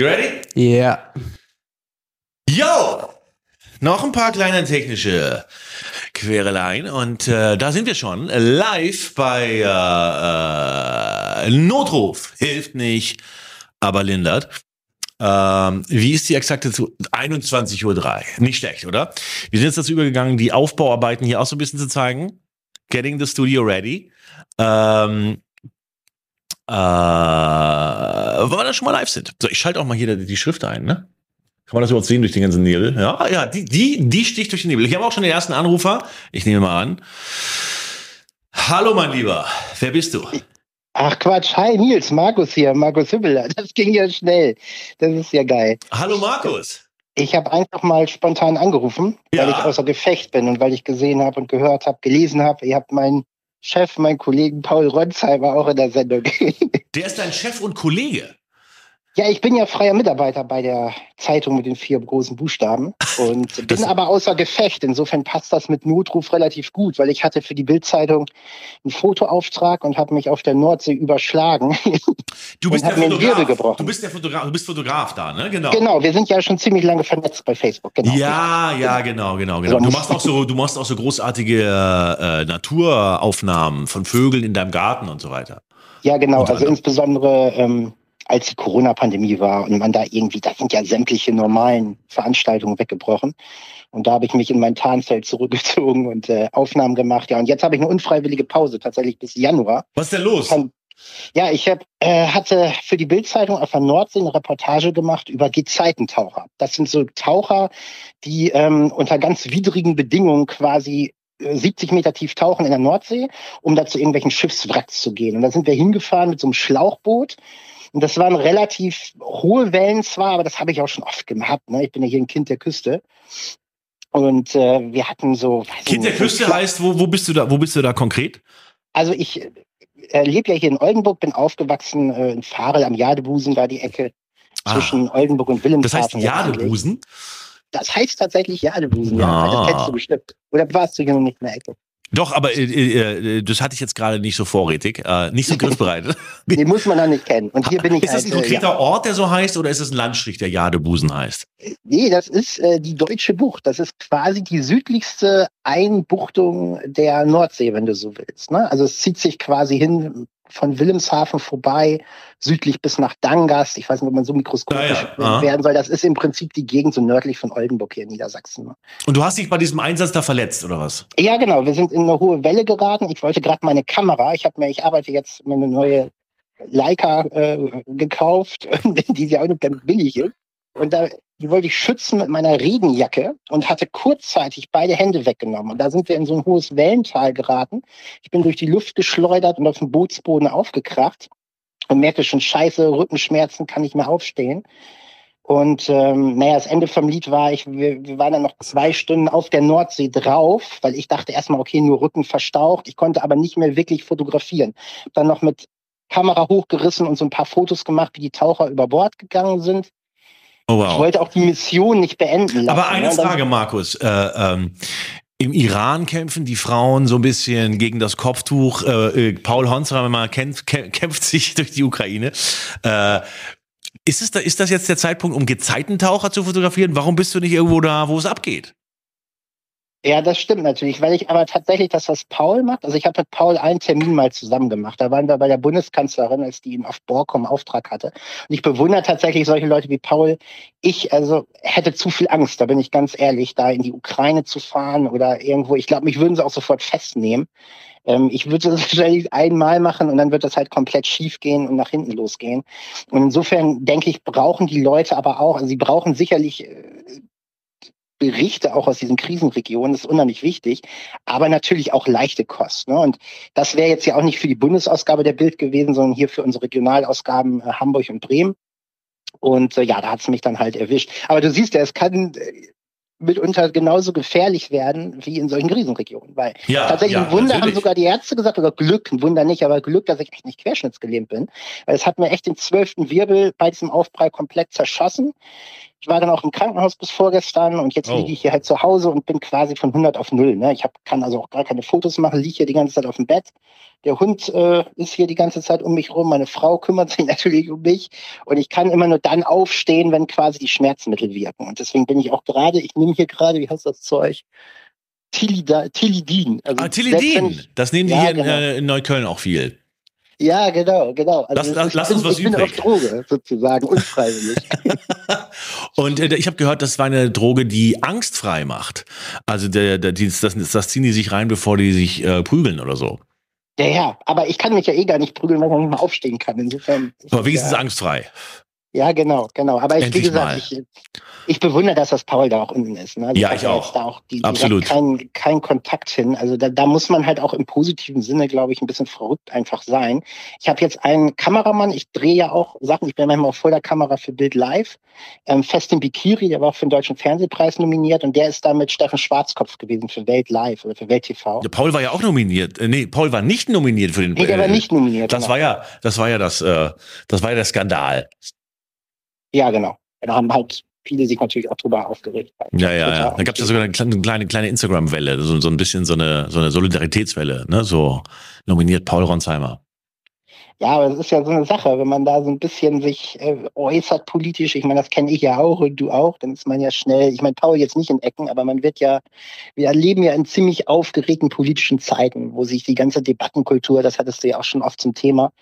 You ready? Ja. Yo! Noch ein paar kleine technische Quereleien und äh, da sind wir schon live bei äh, äh, Notruf. Hilft nicht, aber lindert. Ähm, wie ist die exakte zu 21.03 Uhr? Nicht schlecht, oder? Wir sind jetzt dazu übergegangen, die Aufbauarbeiten hier auch so ein bisschen zu zeigen. Getting the studio ready. Ähm, äh, weil wir da schon mal live sind. So, ich schalte auch mal hier die Schrift ein, ne? Kann man das überhaupt sehen durch den ganzen Nebel? Ja, ja, die, die, die sticht durch den Nebel. Ich habe auch schon den ersten Anrufer. Ich nehme mal an. Hallo, mein Lieber. Wer bist du? Ach Quatsch, hi Nils, Markus hier, Markus Hübbeler. Das ging ja schnell. Das ist ja geil. Hallo, Markus. Ich habe einfach mal spontan angerufen, Ja. weil ich außer Gefecht bin und weil ich gesehen habe und gehört habe, gelesen habe, ihr habt meinen Chef, meinen Kollegen Paul Ronsheimer auch in der Sendung. Der ist dein Chef und Kollege. Ja, ich bin ja freier Mitarbeiter bei der Zeitung mit den vier großen Buchstaben und bin aber außer Gefecht. Insofern passt das mit Notruf relativ gut, weil ich hatte für die Bildzeitung einen Fotoauftrag und habe mich auf der Nordsee überschlagen. Du bist der Fotograf. gebrochen. Du bist der Fotograf. Du bist Fotograf da, ne? Genau. genau, wir sind ja schon ziemlich lange vernetzt bei Facebook. Genau. Ja, ja, genau, genau, genau. Du machst auch so, du machst auch so großartige äh, Naturaufnahmen von Vögeln in deinem Garten und so weiter. Ja, genau. Also insbesondere ähm, als die Corona-Pandemie war und man da irgendwie, da sind ja sämtliche normalen Veranstaltungen weggebrochen. Und da habe ich mich in mein Tarnfeld zurückgezogen und äh, Aufnahmen gemacht. Ja, und jetzt habe ich eine unfreiwillige Pause, tatsächlich bis Januar. Was ist denn los? Kann- Ja, ich hab, äh, hatte für die Bildzeitung auf der Nordsee eine Reportage gemacht über Gezeitentaucher. Das sind so Taucher, die ähm, unter ganz widrigen Bedingungen quasi äh, 70 Meter tief tauchen in der Nordsee, um da zu irgendwelchen Schiffswracks zu gehen. Und da sind wir hingefahren mit so einem Schlauchboot. Und das waren relativ hohe Wellen zwar, aber das habe ich auch schon oft gemacht. Ne? Ich bin ja hier ein Kind der Küste. Und äh, wir hatten so. Kind der so Küste Schla- heißt, wo, wo bist du da, wo bist du da konkret? also ich äh, lebe ja hier in Oldenburg, bin aufgewachsen äh, in Farel am Jadebusen, da die Ecke zwischen Oldenburg und Das Wilhelmshaven. heißt Jadebusen? Das heißt tatsächlich Jadebusen, ja. Ah. Das kennst du bestimmt. Oder warst du hier noch nicht in der Ecke? Doch, aber äh, äh, das hatte ich jetzt gerade nicht so vorrätig, äh, nicht so griffbereit. Den muss man noch nicht kennen. Und hier bin ich ist das halt. ein äh, konkreter Ort, der so heißt, oder ist es ein Landstrich, der Jadebusen heißt? ja. Nee, das ist äh, die Deutsche Bucht. Das ist quasi die südlichste Einbuchtung der Nordsee, wenn du so willst. Ne? Also es zieht sich quasi hin von Wilhelmshaven vorbei, südlich bis nach Dangast. Ich weiß nicht, ob man so mikroskopisch Ja, ja. Aha. werden soll. Das ist im Prinzip die Gegend so nördlich von Oldenburg hier in Niedersachsen. Und du hast dich bei diesem Einsatz da verletzt, oder was? Ja, genau. Wir sind in eine hohe Welle geraten. Ich wollte gerade meine Kamera. Ich habe mir, ich arbeite jetzt meine neue Leica äh, gekauft, die ja auch nicht ganz billig ist. Und da wollte ich schützen mit meiner Regenjacke und hatte kurzzeitig beide Hände weggenommen. Und da sind wir in so ein hohes Wellental geraten. Ich bin durch die Luft geschleudert und auf dem Bootsboden aufgekracht und merkte schon Scheiße, Rückenschmerzen, kann nicht mehr aufstehen. Und ähm, naja, das Ende vom Lied war, ich, wir, wir waren dann noch zwei Stunden auf der Nordsee drauf, weil ich dachte erstmal, okay, nur Rücken verstaucht. Ich konnte aber nicht mehr wirklich fotografieren. Dann noch mit Kamera hochgerissen und so ein paar Fotos gemacht, wie die Taucher über Bord gegangen sind. Oh, Ich wow. wollte auch die Mission nicht beenden lassen. Aber eine ne? Frage, Markus. Äh, ähm, Im Iran kämpfen die Frauen so ein bisschen gegen das Kopftuch. Äh, äh, Paul Honsheimer kämpft, kä- kämpft sich durch die Ukraine. Äh, ist, es da, ist das jetzt der Zeitpunkt, um Gezeitentaucher zu fotografieren? Warum bist du nicht irgendwo da, wo es abgeht? Ja, das stimmt natürlich, weil ich aber tatsächlich das, was Paul macht, also ich habe mit Paul einen Termin mal zusammen gemacht. Da waren wir bei der Bundeskanzlerin, als die ihn auf Borkum Auftrag hatte. Und ich bewundere tatsächlich solche Leute wie Paul. Ich also hätte zu viel Angst, da bin ich ganz ehrlich, da in die Ukraine zu fahren oder irgendwo. Ich glaube, mich würden sie auch sofort festnehmen. Ähm, ich würde das wahrscheinlich einmal machen und dann wird das halt komplett schief gehen und nach hinten losgehen. Und insofern denke ich, brauchen die Leute aber auch, also sie brauchen sicherlich äh, Berichte auch aus diesen Krisenregionen, das ist unheimlich wichtig, aber natürlich auch leichte Kost. Ne? Und das wäre jetzt ja auch nicht für die Bundesausgabe der Bild gewesen, sondern hier für unsere Regionalausgaben äh, Hamburg und Bremen. Und äh, ja, da hat es mich dann halt erwischt. Aber du siehst ja, es kann äh, mitunter genauso gefährlich werden wie in solchen Krisenregionen. Weil Ja, tatsächlich ja, ein Wunder natürlich. haben sogar die Ärzte gesagt, oder Glück, ein Wunder nicht, aber Glück, dass ich echt nicht querschnittsgelähmt bin. Weil es hat mir echt den zwölften Wirbel bei diesem Aufprall komplett zerschossen. Ich war dann auch im Krankenhaus bis vorgestern und jetzt Oh. liege ich hier halt zu Hause und bin quasi von 100 auf 0. Ne? Ich hab, kann also auch gar keine Fotos machen, liege hier die ganze Zeit auf dem Bett. Der Hund äh, ist hier die ganze Zeit um mich rum. Meine Frau kümmert sich natürlich um mich. Und ich kann immer nur dann aufstehen, wenn quasi die Schmerzmittel wirken. Und deswegen bin ich auch gerade, ich nehme hier gerade, wie heißt das Zeug? Tilida, Tilidin. Also Ah, Tilidin. ich- Das nehmen die Ja, hier in, genau. äh, in Neukölln auch viel. Ja, genau, genau. Lass- ist- lass ich uns bin, was ich bin übrig. auf Droge, sozusagen, unfreiwillig. Und äh, ich habe gehört, das war eine Droge, die angstfrei macht. Also der, der, die, das, das ziehen die sich rein, bevor die sich äh, prügeln oder so. ja, ja, aber ich kann mich ja eh gar nicht prügeln, weil ich nicht mal aufstehen kann. Insofern. Aber wenigstens ja, angstfrei. Ja, genau, genau. Aber ich, wie gesagt, ich, ich bewundere, dass das Paul da auch unten ist. Ne? Also Ja, hab ich auch. Da auch die, Absolut. Kein, kein Kontakt hin. Also da, da muss man halt auch im positiven Sinne, glaube ich, ein bisschen verrückt einfach sein. Ich habe jetzt einen Kameramann, ich drehe ja auch Sachen, ich bin manchmal auch vor der Kamera für Bild Live. Ähm, Festin Bikiri, der war auch für den Deutschen Fernsehpreis nominiert und der ist da mit Steffen Schwarzkopf gewesen für Welt Live oder für Welt TV. Der Paul war ja auch nominiert. Äh, nee, Paul war nicht nominiert für den. Nee, der war äh, nicht nominiert. Das genau. war ja, das war ja das, äh, das war ja der Skandal. Ja, genau. Da haben halt viele sich natürlich auch drüber aufgeregt. Ja, ja, ja. Da gab es ja sogar eine kleine, kleine, Instagram-Welle, so, so ein bisschen so eine, so eine Solidaritätswelle, ne? So nominiert Paul Ronsheimer. Ja, aber es ist ja so eine Sache, wenn man da so ein bisschen sich äh, äußert politisch, ich meine, das kenne ich ja auch und du auch, dann ist man ja schnell, ich meine, Paul jetzt nicht in Ecken, aber man wird ja, wir leben ja in ziemlich aufgeregten politischen Zeiten, wo sich die ganze Debattenkultur, das hattest du ja auch schon oft zum Thema,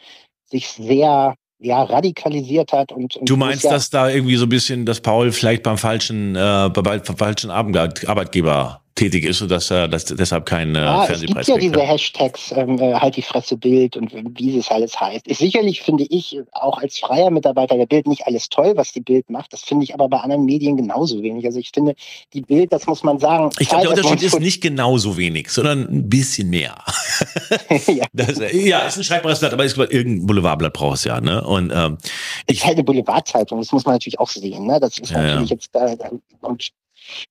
sich sehr ja, radikalisiert hat und, und Du meinst, ja, dass da irgendwie so ein bisschen, dass Paul vielleicht beim falschen, äh, bei, beim falschen Arbeitgeber tätig ist und dass er dass deshalb keinen äh, Ja, es gibt Fernsehpreis ja diese Hashtags, ähm, äh, halt die Fresse Bild und wie es alles heißt. Ist sicherlich, finde ich, auch als freier Mitarbeiter der Bild nicht alles toll, was die Bild macht. Das finde ich aber bei anderen Medien genauso wenig. Also ich finde, die Bild, das muss man sagen. Ich glaube, der Unterschied ist nicht genauso wenig, sondern ein bisschen mehr. ja, Das, äh, ja, ist ein schreibbares Blatt, aber ich glaube, irgendein Boulevardblatt braucht es ja. Ne? Und ähm, ist halt eine Boulevardzeitung, das muss man natürlich auch sehen. Ne? Das ist Ja, natürlich ja. jetzt da. da- Und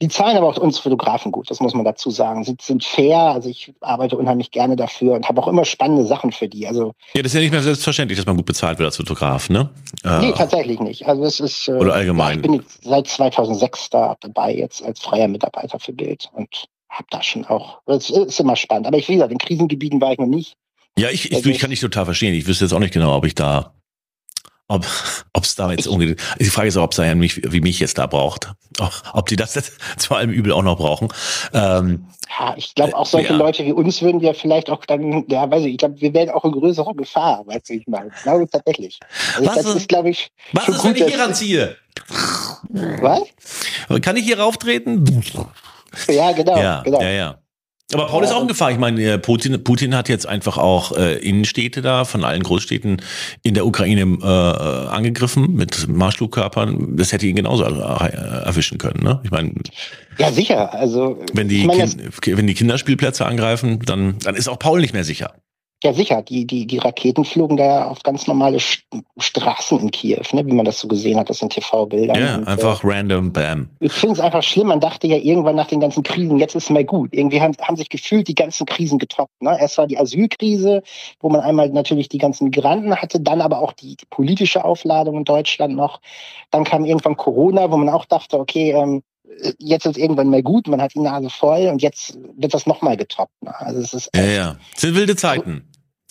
die zahlen aber auch uns Fotografen gut, das muss man dazu sagen. Sie sind fair, also ich arbeite unheimlich gerne dafür und habe auch immer spannende Sachen für die. Also ja, das ist ja nicht mehr selbstverständlich, dass man gut bezahlt wird als Fotograf, ne? Äh, Nee, tatsächlich nicht. Also es ist. äh, Oder allgemein. Ja, ich bin seit 2006 da dabei, jetzt als freier Mitarbeiter für Bild und habe da schon auch. Es ist immer spannend. Aber ich, wie gesagt, in Krisengebieten war ich noch nicht. Ja, ich, ich, Also ich kann dich total verstehen. Ich wüsste jetzt auch nicht genau, ob ich da, ob es da jetzt unbedingt. Die Frage ist auch, ob es da einen mich, wie mich jetzt da braucht. Ob die das jetzt zu allem Übel auch noch brauchen. Ähm, Ja, ich glaube, auch solche Ja. Leute wie uns würden wir vielleicht auch dann, ja, weiß ich, ich glaube, wir wären auch in größerer Gefahr, weißt du, ich meine. Ich glaube tatsächlich. Also Was das ist- ist, glaube ich, was ist, wenn gut, ich dass- hier ranziehe? was? Kann ich hier rauftreten? Ja, genau, ja, genau. ja, ja. Aber Paul ist auch in Gefahr. Ich meine, äh, Putin, Putin hat jetzt einfach auch äh, Innenstädte da von allen Großstädten in der Ukraine äh, äh, angegriffen mit Marschflugkörpern. Das hätte ihn genauso äh, erwischen können. Ne? Ich meine, Ja, sicher. Also, wenn die, ich meine, das, kind, wenn die Kinderspielplätze angreifen, dann, dann ist auch Paul nicht mehr sicher. Ja, sicher. Die, die, die Raketen flogen da auf ganz normale St Straßen in Kiew, ne, wie man das so gesehen hat, das sind TV-Bildern. Ja, Und, einfach random, bam. Äh, ich finde es einfach schlimm. Man dachte ja irgendwann nach den ganzen Krisen, jetzt ist mal gut. Irgendwie haben, haben sich gefühlt die ganzen Krisen getoppt. Ne? Erst war die Asylkrise, wo man einmal natürlich die ganzen Migranten hatte, dann aber auch die, die politische Aufladung in Deutschland noch. Dann kam irgendwann Corona, wo man auch dachte, okay, ähm, jetzt ist irgendwann mal gut, man hat die Nase voll und jetzt wird das nochmal getoppt. Ne? Also es ist Ja, ja. Es sind wilde Zeiten.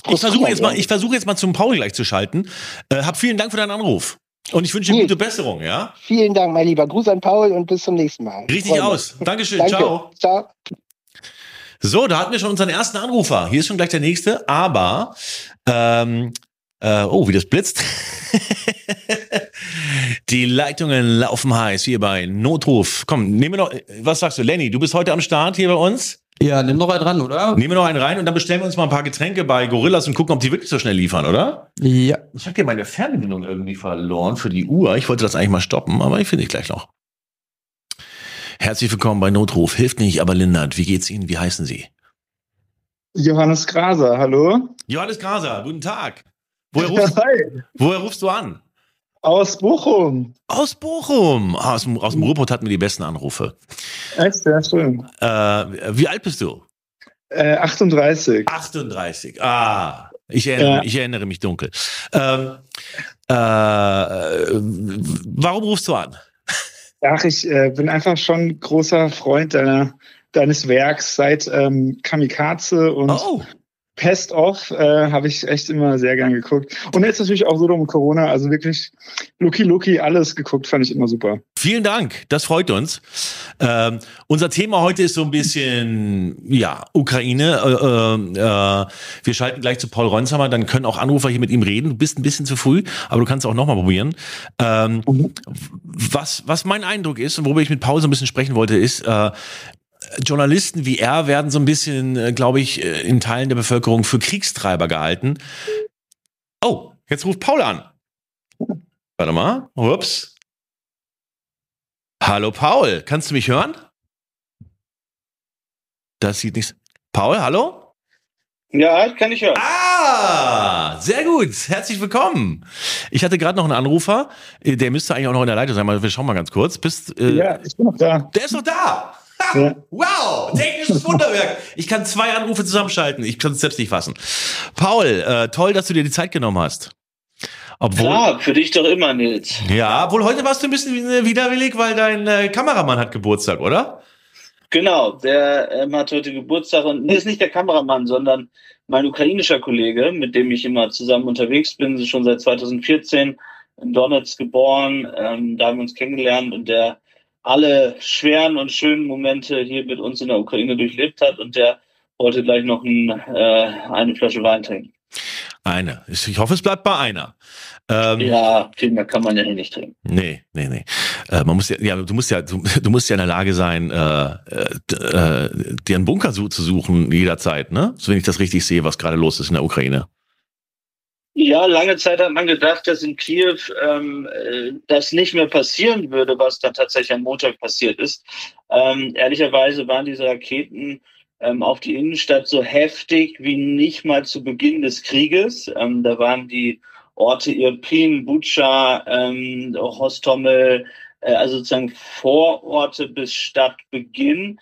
Ich versuche jetzt mal, ich versuche jetzt mal zum Paul gleich zu schalten. Äh, hab vielen Dank für deinen Anruf. Und ich wünsche dir Nee. gute Besserung, ja? Vielen Dank, mein Lieber. Gruß an Paul und bis zum nächsten Mal. Richtig aus. Dankeschön. Danke. Ciao. Ciao. So, da hatten wir schon unseren ersten Anrufer. Hier ist schon gleich der nächste, aber ähm, äh, oh, wie das blitzt. Die Leitungen laufen heiß hier bei Notruf. Komm, nehmen wir noch, was sagst du, Lenny? Du bist heute am Start hier bei uns. Ja, nimm noch einen dran, oder? Nehmen wir noch einen rein und dann bestellen wir uns mal ein paar Getränke bei Gorillas und gucken, ob die wirklich so schnell liefern, oder? Ja. Ich habe hier meine Fernbedienung irgendwie verloren für die Uhr. Ich wollte das eigentlich mal stoppen, aber ich finde ich gleich noch. Herzlich willkommen bei Notruf. Hilft nicht, aber lindert. Wie geht's Ihnen? Wie heißen Sie? Johannes Graser, hallo? Johannes Graser, guten Tag. Woher rufst, woher rufst du an? Aus Bochum. Aus Bochum. Ah, Aus dem, aus dem Ruhrpott hatten wir die besten Anrufe. Echt, sehr schön. Äh, wie alt bist du? Äh, 38. 38. Ah, ich erinnere, Ja. ich erinnere mich dunkel. Ähm, äh, warum rufst du an? Ach, ich äh, bin einfach schon großer Freund deiner, deines Werks seit ähm, Kamikaze und Oh, Pest Off äh, habe ich echt immer sehr gern geguckt. Und jetzt natürlich auch so um Corona, also wirklich Lucky Lucky, alles geguckt, fand ich immer super. vielen Dank. Das freut uns. Ähm, unser Thema heute ist so ein bisschen, ja, Ukraine. Äh, äh, äh, wir schalten gleich zu Paul Ronsheimer, dann können auch Anrufer hier mit ihm reden. Du bist ein bisschen zu früh, aber du kannst auch nochmal probieren. Ähm, was, was mein Eindruck ist und worüber ich mit Paul so ein bisschen sprechen wollte, ist, äh, Journalisten wie er werden so ein bisschen, äh, glaube ich, äh, in Teilen der Bevölkerung für Kriegstreiber gehalten. Oh, jetzt ruft Paul an. Warte mal. Ups. Hallo Paul, kannst du mich hören? Das sieht nicht. Paul, hallo? Ja, kann ich hören. Ah, sehr gut. Herzlich willkommen. Ich hatte gerade noch einen Anrufer, äh, der müsste eigentlich auch noch in der Leitung sein. Mal, wir schauen mal ganz kurz. Bist, äh, Ja, ich bin noch da. Der ist noch da. Ha, Ja. Wow, technisches Wunderwerk. Ich kann zwei Anrufe zusammenschalten. Ich kann es selbst nicht fassen. Paul, äh, toll, dass du dir die Zeit genommen hast. Obwohl, Klar, für dich doch immer, Nils. ja, obwohl heute warst du ein bisschen widerwillig, weil dein äh, Kameramann hat Geburtstag, oder? Genau, der ähm, hat heute Geburtstag und nee, ist nicht der Kameramann, sondern mein ukrainischer Kollege, mit dem ich immer zusammen unterwegs bin, schon seit 2014 in Donetsk geboren. Ähm, da haben wir uns kennengelernt und der alle schweren und schönen Momente hier mit uns in der Ukraine durchlebt hat und der wollte gleich noch ein, äh, eine Flasche Wein trinken. Eine. Ich hoffe, es bleibt bei einer. Ähm, Ja, viel mehr kann man ja nicht trinken. Nee, nee, nee. Äh, man muss ja, ja, du musst ja, du, du musst ja in der Lage sein, äh, äh, äh, dir einen Bunker zu suchen jederzeit, ne? So wenn ich das richtig sehe, was gerade los ist in der Ukraine. Ja, lange Zeit hat man gedacht, dass in Kiew ähm, äh, das nicht mehr passieren würde, was dann tatsächlich am Montag passiert ist. Ähm, ehrlicherweise waren diese Raketen ähm, auf die Innenstadt so heftig wie nicht mal zu Beginn des Krieges. Ähm, da waren die Orte Irpin, Bucha, ähm, Hostomel, äh, also sozusagen Vororte bis Stadtbeginn.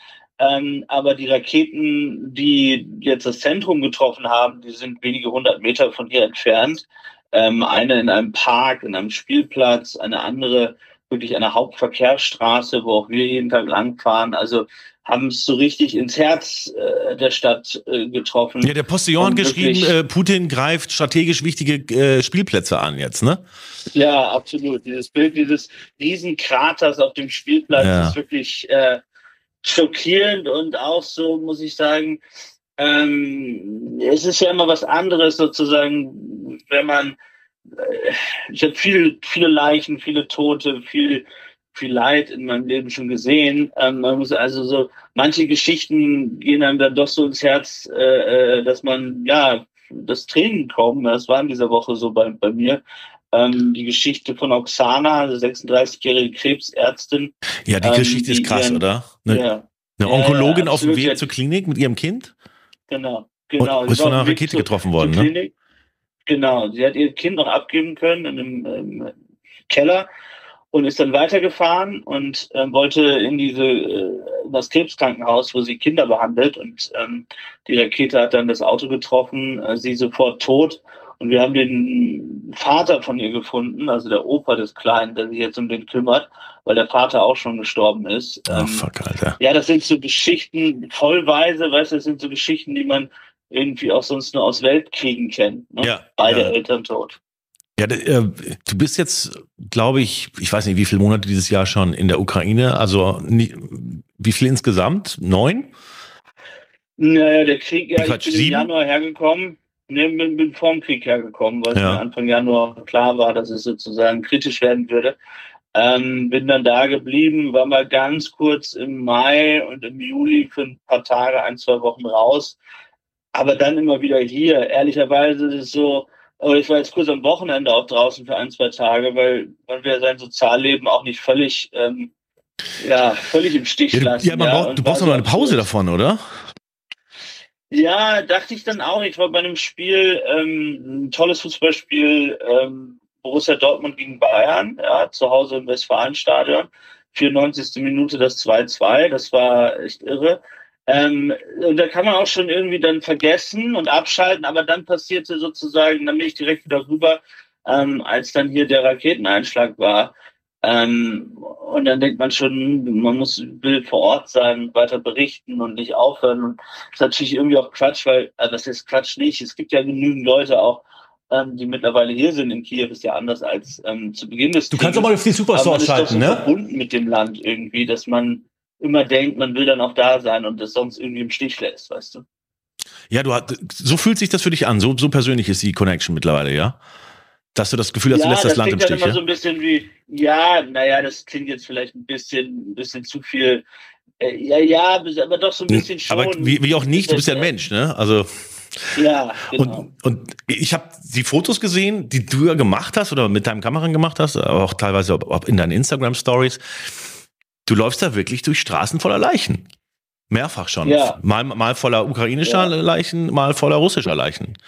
Ähm, aber die Raketen, die jetzt das Zentrum getroffen haben, die sind wenige hundert Meter von hier entfernt. Ähm, eine in einem Park, in einem Spielplatz, eine andere wirklich an der Hauptverkehrsstraße, wo auch wir jeden Tag langfahren. Also haben es so richtig ins Herz äh, der Stadt äh, getroffen. Ja, der Postillon hat geschrieben, äh, Putin greift strategisch wichtige äh, Spielplätze an jetzt, ne? Ja, absolut. Dieses Bild dieses Riesenkraters auf dem Spielplatz Ja. ist wirklich äh, schockierend und auch so, muss ich sagen, ähm, es ist ja immer was anderes sozusagen, wenn man, äh, ich habe viele, viele Leichen, viele Tote, viel, viel Leid in meinem Leben schon gesehen. Ähm, man muss also so, manche Geschichten gehen einem dann doch so ins Herz, äh, äh, dass man, ja, das Tränen kommen. Das war in dieser Woche so bei, bei mir. Ähm, die Geschichte von Oksana, eine 36-jährige Krebsärztin. Ja, die Ähm, Geschichte ist die krass, ihren- oder? Eine, Ja, eine Onkologin ja, auf dem. Weg zur Klinik mit ihrem Kind genau. genau. und ist von einer Rakete getroffen worden, ne? Klinik. Genau, sie hat ihr Kind noch abgeben können in einem ähm, Keller und ist dann weitergefahren und ähm, wollte in diese äh, das Krebskrankenhaus, wo sie Kinder behandelt und ähm, die Rakete hat dann das Auto getroffen, äh, sie sofort tot und wir haben den Vater von ihr gefunden, also der Opa des Kleinen, der sich jetzt um den kümmert, weil der Vater auch schon gestorben ist. Oh, Ähm, fuck, Alter. ja, das sind so Geschichten vollweise, weißt du, das sind so Geschichten, die man irgendwie auch sonst nur aus Weltkriegen kennt. Ne? Ja, Beide ja. Eltern tot. Ja, äh, du bist jetzt, glaube ich, ich weiß nicht, wie viele Monate dieses Jahr schon in der Ukraine. Also wie viel insgesamt? Neun? Naja, der Krieg, ja, ich bin im? Januar hergekommen. Ne, bin, bin vor dem Krieg hergekommen, weil es Ja. Anfang Januar klar war, dass es sozusagen kritisch werden würde. Ähm, bin dann da geblieben, war mal ganz kurz im Mai und im Juli für ein paar Tage, ein, zwei Wochen raus. Aber dann immer wieder hier. Ehrlicherweise ist es so, aber ich war jetzt kurz am Wochenende auch draußen für ein, zwei Tage, weil man will ja sein Sozialleben auch nicht völlig, ähm, ja, völlig im Stich Ja, du, lassen. ja, man braucht, und du brauchst noch so eine Pause davon, oder? Ja, dachte ich dann auch. Ich war bei einem Spiel, ähm, ein tolles Fußballspiel, ähm, Borussia Dortmund gegen Bayern, ja, zu Hause im Westfalenstadion. 94. Minute das 2-2, das war echt irre. Ähm, und da kann man auch schon irgendwie dann vergessen und abschalten, aber dann passierte sozusagen, dann bin ich direkt wieder rüber, ähm, als dann hier der Raketeneinschlag war. Ähm, und dann denkt man schon, man muss will vor Ort sein, weiter berichten und nicht aufhören. Und das ist natürlich irgendwie auch Quatsch, weil, also das ist Quatsch nicht. Es gibt ja genügend Leute auch, ähm, die mittlerweile hier sind in Kiew, ist ja anders als ähm, zu Beginn des Du kannst doch mal auf die Superstores schalten, so ne? verbunden mit dem Land irgendwie, dass man immer denkt, man will dann auch da sein und das sonst irgendwie im Stich lässt, weißt du? Ja, du hast, so fühlt sich das für dich an. So, so persönlich ist die Connection mittlerweile, ja? Dass du das Gefühl hast, ja, du lässt das, Land im Stich. dann immer Ja? so ein bisschen wie, ja, naja, das klingt jetzt vielleicht ein bisschen, ein bisschen zu viel. Äh, ja, ja, aber doch so ein bisschen schon. Aber wie, wie auch nicht, du bist ja ein Das, Mensch, ne? Also Ja, genau. und, und ich habe die Fotos gesehen, die du ja gemacht hast oder mit deinem Kameran gemacht hast, aber auch teilweise in deinen Instagram Stories. Du läufst da wirklich durch Straßen voller Leichen. Mehrfach schon. Ja. Mal, mal voller ukrainischer Ja. Leichen, mal voller russischer Leichen.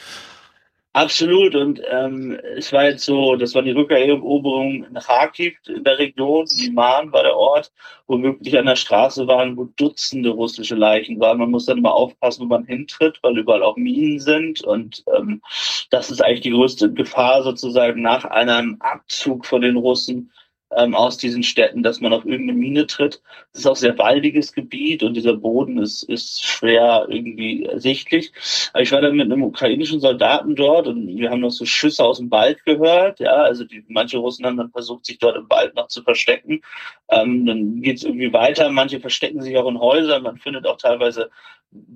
Absolut. Und ähm, es war jetzt so, das war die Rückeroberung nach Kharkiv in der Region. Liman war der Ort, wo wirklich an der Straße waren, wo Dutzende russische Leichen waren. Man muss dann immer aufpassen, wo man hintritt, weil überall auch Minen sind. Und ähm, das ist eigentlich die größte Gefahr sozusagen nach einem Abzug von den Russen ähm, aus diesen Städten, dass man auf irgendeine Mine tritt. Es ist auch sehr waldiges Gebiet und dieser Boden ist, ist schwer irgendwie sichtlich. Aber ich war dann mit einem ukrainischen Soldaten dort und wir haben noch so Schüsse aus dem Wald gehört. Ja, also die, manche Russen haben dann versucht, sich dort im Wald noch zu verstecken. Ähm, dann geht es irgendwie weiter. Manche verstecken sich auch in Häusern. Man findet auch teilweise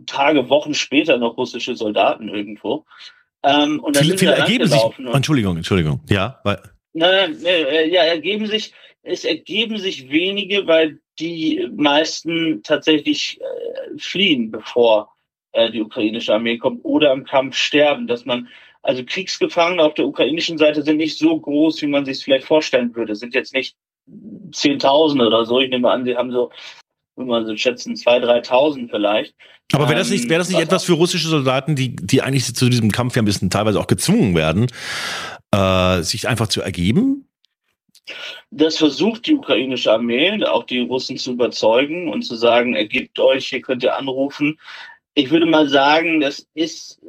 Tage, Wochen später noch russische Soldaten irgendwo. Ähm, und dann Viele, sind viele ergeben sich. Entschuldigung, Entschuldigung. Ja, weil. Nein, nein, äh, ja, ergeben sich, es ergeben sich wenige, weil die meisten tatsächlich äh, fliehen, bevor äh, die ukrainische Armee kommt oder im Kampf sterben. Dass man, also Kriegsgefangene auf der ukrainischen Seite sind nicht so groß, wie man sich es vielleicht vorstellen würde. Sind jetzt nicht Zehntausende oder so. Ich nehme an, sie haben so, wenn man so schätzen, zwei, dreitausend vielleicht. Aber wäre das nicht, wäre das nicht Ähm, etwas für russische Soldaten, die, die eigentlich zu diesem Kampf ja ein bisschen teilweise auch gezwungen werden, äh, sich einfach zu ergeben? Das versucht die ukrainische Armee, auch die Russen zu überzeugen und zu sagen, ergebt euch, hier könnt ihr anrufen. Ich würde mal sagen, das ist,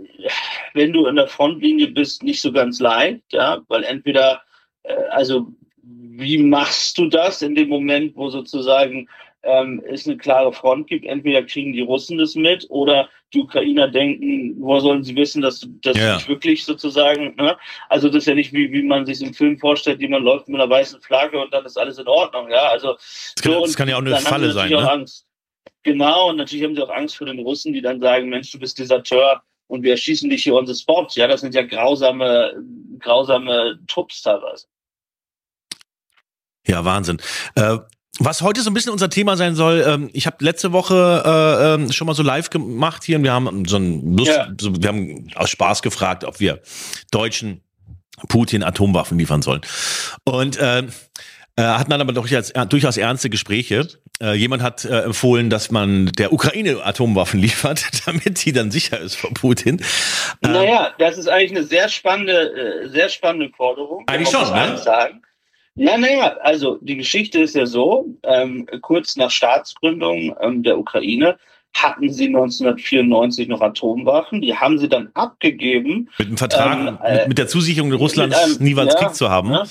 wenn du in der Frontlinie bist, nicht so ganz leicht, ja, weil entweder, äh, also wie machst du das in dem Moment, wo sozusagen ähm, es eine klare Front gibt? Entweder kriegen die Russen das mit oder die Ukrainer denken, woher sollen sie wissen, dass das Ja. nicht wirklich sozusagen, ne? Also das ist ja nicht wie, wie man sich im Film vorstellt, jemand läuft mit einer weißen Flagge und dann ist alles in Ordnung, ja. Also Das kann, so, das kann ja auch eine Falle sein, ne? Genau, und natürlich haben sie auch Angst vor den Russen, die dann sagen, Mensch, du bist Deserteur und wir erschießen dich hier on the spot. Ja, das sind ja grausame, grausame Trupps teilweise. Ja, Wahnsinn. Äh, was heute so ein bisschen unser Thema sein soll, ähm, ich habe letzte Woche äh, ähm, schon mal so live gemacht hier und wir haben so ein Lust, Ja. so, wir haben aus Spaß gefragt, ob wir Deutschen Putin Atomwaffen liefern sollen. Und ähm, äh, hatten dann aber durchaus, äh, durchaus ernste Gespräche. Äh, jemand hat äh, empfohlen, dass man der Ukraine Atomwaffen liefert, damit die dann sicher ist vor Putin. Ähm, Naja, das ist eigentlich eine sehr spannende, äh, sehr spannende Forderung. Eigentlich schon, ne? Sagen. Ja, naja, also die Geschichte ist ja so, ähm, kurz nach Staatsgründung ähm, der Ukraine hatten sie 1994 noch Atomwaffen, die haben sie dann abgegeben. mit dem Vertrag, Ähm, äh, mit, mit der Zusicherung Russlands mit einem- niemals ja, Krieg zu haben. ne?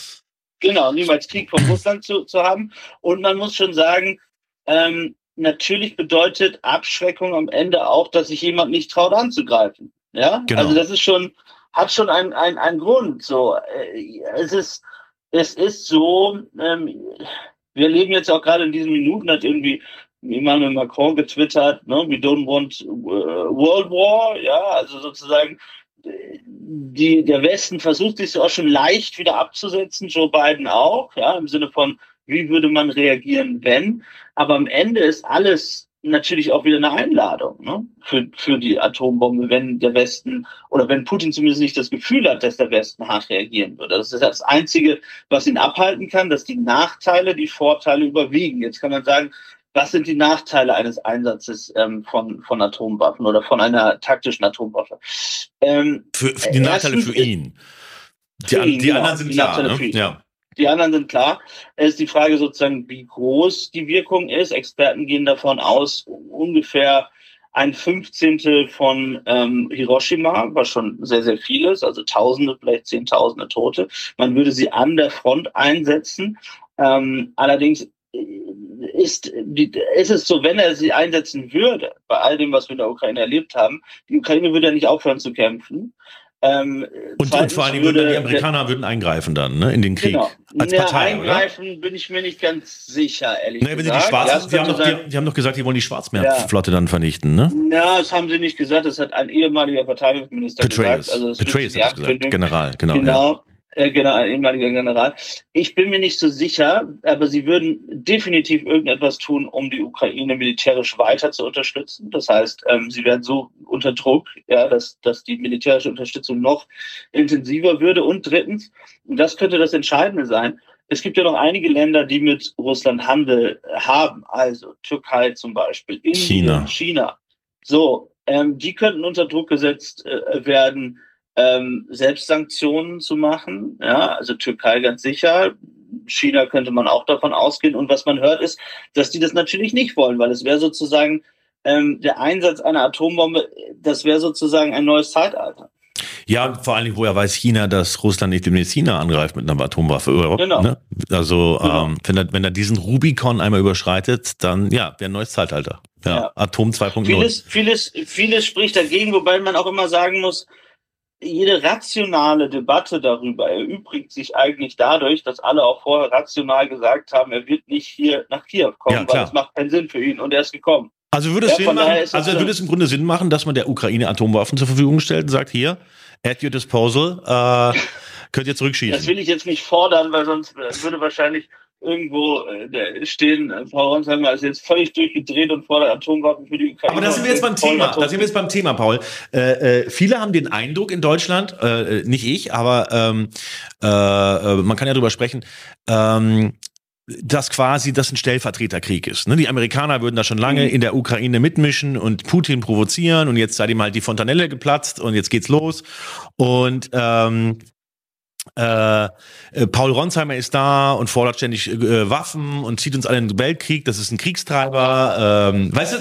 Genau, niemals Krieg von Russland zu, zu haben. Und man muss schon sagen, ähm, natürlich bedeutet Abschreckung am Ende auch, dass sich jemand nicht traut anzugreifen. Ja, Genau. also das ist schon, hat schon einen, einen, einen Grund. So, äh, es ist, es ist so, ähm, wir leben jetzt auch gerade in diesen Minuten, hat irgendwie Emmanuel Macron getwittert, ne, we don't want äh, World War, ja, also sozusagen, die, der Westen versucht sich auch schon leicht wieder abzusetzen, Joe Biden auch, ja, im Sinne von, wie würde man reagieren, wenn, aber am Ende ist alles natürlich auch wieder eine Einladung ne, für, für die Atombombe, wenn der Westen oder wenn Putin zumindest nicht das Gefühl hat, dass der Westen hart reagieren würde. Das ist das Einzige, was ihn abhalten kann, dass die Nachteile die Vorteile überwiegen. Jetzt kann man sagen, was sind die Nachteile eines Einsatzes ähm, von, von Atomwaffen oder von einer taktischen Atomwaffe? Ähm, Für, für die Nachteile Erstens für ihn. Die, für an, ihn, die genau, anderen sind die klar. Nachteile Ne? für. Ja. Die anderen sind klar. Es ist die Frage sozusagen, wie groß die Wirkung ist. Experten gehen davon aus, ungefähr ein Fünfzehntel von ähm, Hiroshima, was schon sehr, sehr viel ist, also Tausende, vielleicht Zehntausende Tote. Man würde sie an der Front einsetzen. Ähm, allerdings ist, die, ist es so, wenn er sie einsetzen würde, bei all dem, was wir in der Ukraine erlebt haben, die Ukraine würde ja nicht aufhören zu kämpfen. Ähm, und, und, vor allem würden die Amerikaner würden eingreifen dann ne, in den Krieg genau. als Partei, Eingreifen oder? bin ich mir nicht ganz sicher, ehrlich naja, gesagt. Sie die, Schwarzen, die, haben doch, die, die, haben doch gesagt, die wollen die Schwarzmeerflotte ja. dann vernichten, ne? Ja, das haben sie nicht gesagt. Das hat ein ehemaliger Verteidigungsminister Petraeus. gesagt. Also Petraeus hat das gesagt, General, genau. Genau. Äh, genau, ein ehemaliger General. Ich bin mir nicht so sicher, aber sie würden definitiv irgendetwas tun, um die Ukraine militärisch weiter zu unterstützen. Das heißt, ähm, sie werden so unter Druck, ja, dass, dass die militärische Unterstützung noch intensiver würde. Und drittens, und das könnte das Entscheidende sein, es gibt ja noch einige Länder, die mit Russland Handel haben, also Türkei zum Beispiel, Indien, China. China. So, ähm, die könnten unter Druck gesetzt äh, werden, ähm, Selbstsanktionen zu machen. Ja, also Türkei ganz sicher. China könnte man auch davon ausgehen. Und was man hört, ist, dass die das natürlich nicht wollen, weil es wäre sozusagen ähm, der Einsatz einer Atombombe, das wäre sozusagen ein neues Zeitalter. Ja, vor allen Dingen, woher weiß China, dass Russland nicht demnächst China angreift mit einer Atomwaffe? Genau. Ne? Also, genau. Ähm, wenn, er, wenn er diesen Rubikon einmal überschreitet, dann ja, wäre ein neues Zeitalter. Ja, ja. Atom 2.0. Vieles, vieles, vieles spricht dagegen, wobei man auch immer sagen muss, jede rationale Debatte darüber erübrigt sich eigentlich dadurch, dass alle auch vorher rational gesagt haben, er wird nicht hier nach Kiew kommen, ja, weil es macht keinen Sinn für ihn und er ist gekommen. Also würde es, ja, machen, also würde es im Grunde Sinn machen, dass man der Ukraine Atomwaffen zur Verfügung stellt und sagt, hier, at your disposal, äh, könnt ihr zurückschießen. Das will ich jetzt nicht fordern, weil sonst würde wahrscheinlich irgendwo äh, stehen, äh, Frau Ronsheimer ist jetzt völlig durchgedreht und fordert Atomwaffen für die Ukraine. Aber da sind wir jetzt beim Thema. Da sind wir jetzt beim Thema, Paul. Äh, äh, viele haben den Eindruck in Deutschland, äh, nicht ich, aber ähm, äh, äh man kann ja drüber sprechen, ähm, dass quasi das ein Stellvertreterkrieg ist. Ne? Die Amerikaner würden da schon lange mhm. in der Ukraine mitmischen und Putin provozieren und jetzt sei ihm halt die Fontanelle geplatzt und jetzt geht's los. Und ähm, äh, äh, Paul Ronsheimer ist da und fordert ständig äh, Waffen und zieht uns alle in den Weltkrieg. Das ist ein Kriegstreiber. Ähm, weißt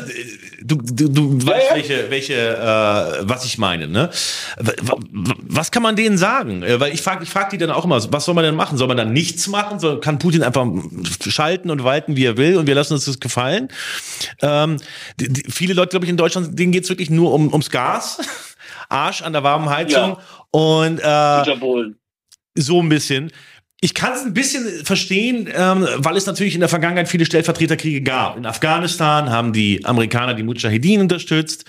du, du, du, du weißt, ja, ja. welche, welche, äh, was ich meine. Ne? Was kann man denen sagen? Äh, weil ich frage ich frag die dann auch immer, was soll man denn machen? Soll man dann nichts machen? Soll, kann Putin einfach schalten und walten, wie er will und wir lassen uns das gefallen? Ähm, die, die, viele Leute, glaube ich, in Deutschland, denen geht's wirklich nur um, ums Gas. Arsch an der warmen Heizung ja. und äh, so ein bisschen. Ich kann es ein bisschen verstehen, ähm, weil es natürlich in der Vergangenheit viele Stellvertreterkriege gab. In Afghanistan haben die Amerikaner die Mujahideen unterstützt.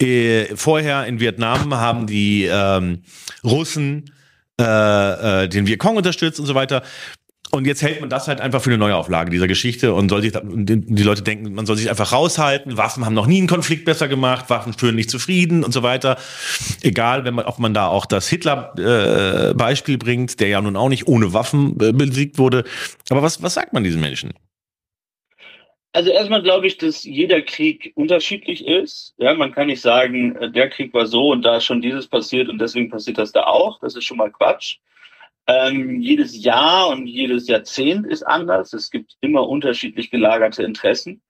Äh, vorher in Vietnam haben die ähm, Russen äh, äh, den Vietcong unterstützt und so weiter. Und jetzt hält man das halt einfach für eine Neuauflage dieser Geschichte und soll sich, die Leute denken, man soll sich einfach raushalten. Waffen haben noch nie einen Konflikt besser gemacht. Waffen führen nicht zufrieden und so weiter. Egal, wenn man, ob man da auch das Hitler-Beispiel äh, bringt, der ja nun auch nicht ohne Waffen äh, besiegt wurde. Aber was, was sagt man diesen Menschen? Also erstmal glaube ich, dass jeder Krieg unterschiedlich ist. Ja, man kann nicht sagen, äh, der Krieg war so und da ist schon dieses passiert und deswegen passiert das da auch. Das ist schon mal Quatsch. Ähm, jedes Jahr und jedes Jahrzehnt ist anders. Es gibt immer unterschiedlich gelagerte Interessen.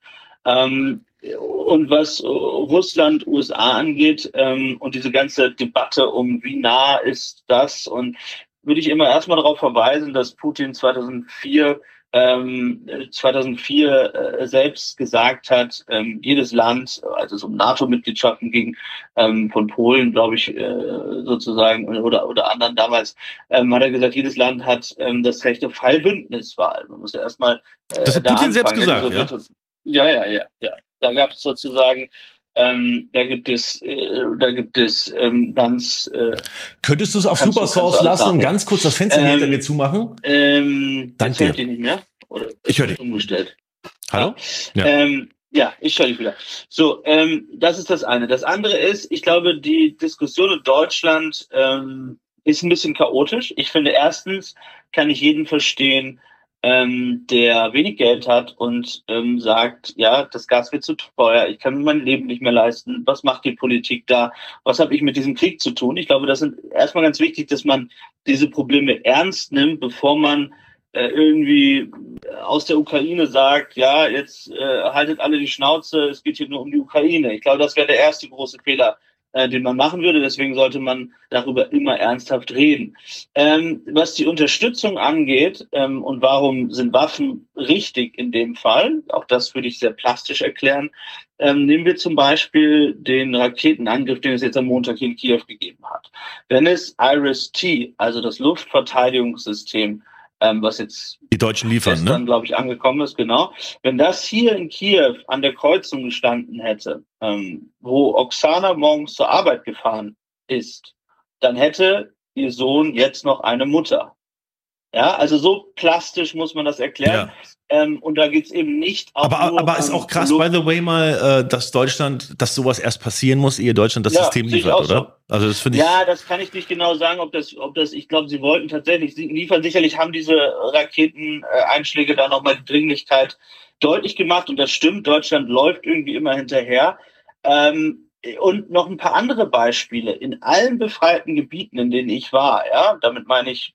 Ähm, und was Russland, USA angeht ähm, und diese ganze Debatte um, wie nah ist das, und würde ich immer erstmal darauf verweisen, dass Putin 2004 ähm, 2004 äh, selbst gesagt hat, ähm, jedes Land, als es um NATO-Mitgliedschaften ging, ähm, von Polen, glaube ich, äh, sozusagen, oder, oder anderen damals, ähm, hat er gesagt, jedes Land hat ähm, das Recht auf Fallbündniswahl. Man muss ja erstmal. Äh, das hat da Putin selbst gesagt, also, ja? Ja, ja, ja, ja. Da gab es sozusagen ähm, da gibt es, äh, da gibt es ähm, ganz. Äh, Könntest du es auf Supersource lassen und ganz kurz das Fenster ähm, hinter mir zumachen? Ähm, Danke. Hört ihr nicht mehr? Oder ich höre dich. Umgestellt. Hallo? Ja. Ähm, ja, ich höre dich wieder. So, ähm, das ist das eine. Das andere ist, ich glaube, die Diskussion in Deutschland ähm, ist ein bisschen chaotisch. Ich finde, erstens kann ich jeden verstehen, ähm, der wenig Geld hat und ähm, sagt, ja, das Gas wird zu teuer, ich kann mir mein Leben nicht mehr leisten, was macht die Politik da, was habe ich mit diesem Krieg zu tun? Ich glaube, das ist erstmal ganz wichtig, dass man diese Probleme ernst nimmt, bevor man äh, irgendwie aus der Ukraine sagt, ja, jetzt äh, haltet alle die Schnauze, es geht hier nur um die Ukraine. Ich glaube, das wäre der erste große Fehler, äh, den man machen würde. Deswegen sollte man darüber immer ernsthaft reden. Ähm, was die Unterstützung angeht ähm, und warum sind Waffen richtig in dem Fall, auch das würde ich sehr plastisch erklären. Ähm, nehmen wir zum Beispiel den Raketenangriff, den es jetzt am Montag in Kiew gegeben hat. Wenn es IRIS-T, also das Luftverteidigungssystem, ähm, was jetzt die Deutschen liefern, gestern, ne? glaube ich, angekommen ist, genau. Wenn das hier in Kiew an der Kreuzung gestanden hätte, ähm, wo Oksana morgens zur Arbeit gefahren ist, dann hätte ihr Sohn jetzt noch eine Mutter. Ja, also so plastisch muss man das erklären. Ja. Ähm, und da geht's eben nicht Aber, aber ist auch krass, by the way, mal, äh, dass Deutschland, dass sowas erst passieren muss, ehe Deutschland das Ja, System liefert, auch so. oder? Also das finde ich. Ja, das kann ich nicht genau sagen, ob das, ob das, ich glaube, sie wollten tatsächlich liefern. Sicherlich haben diese Raketeneinschläge da nochmal die Dringlichkeit deutlich gemacht und das stimmt. Deutschland läuft irgendwie immer hinterher. Ähm, und noch ein paar andere Beispiele. In allen befreiten Gebieten, in denen ich war, ja, damit meine ich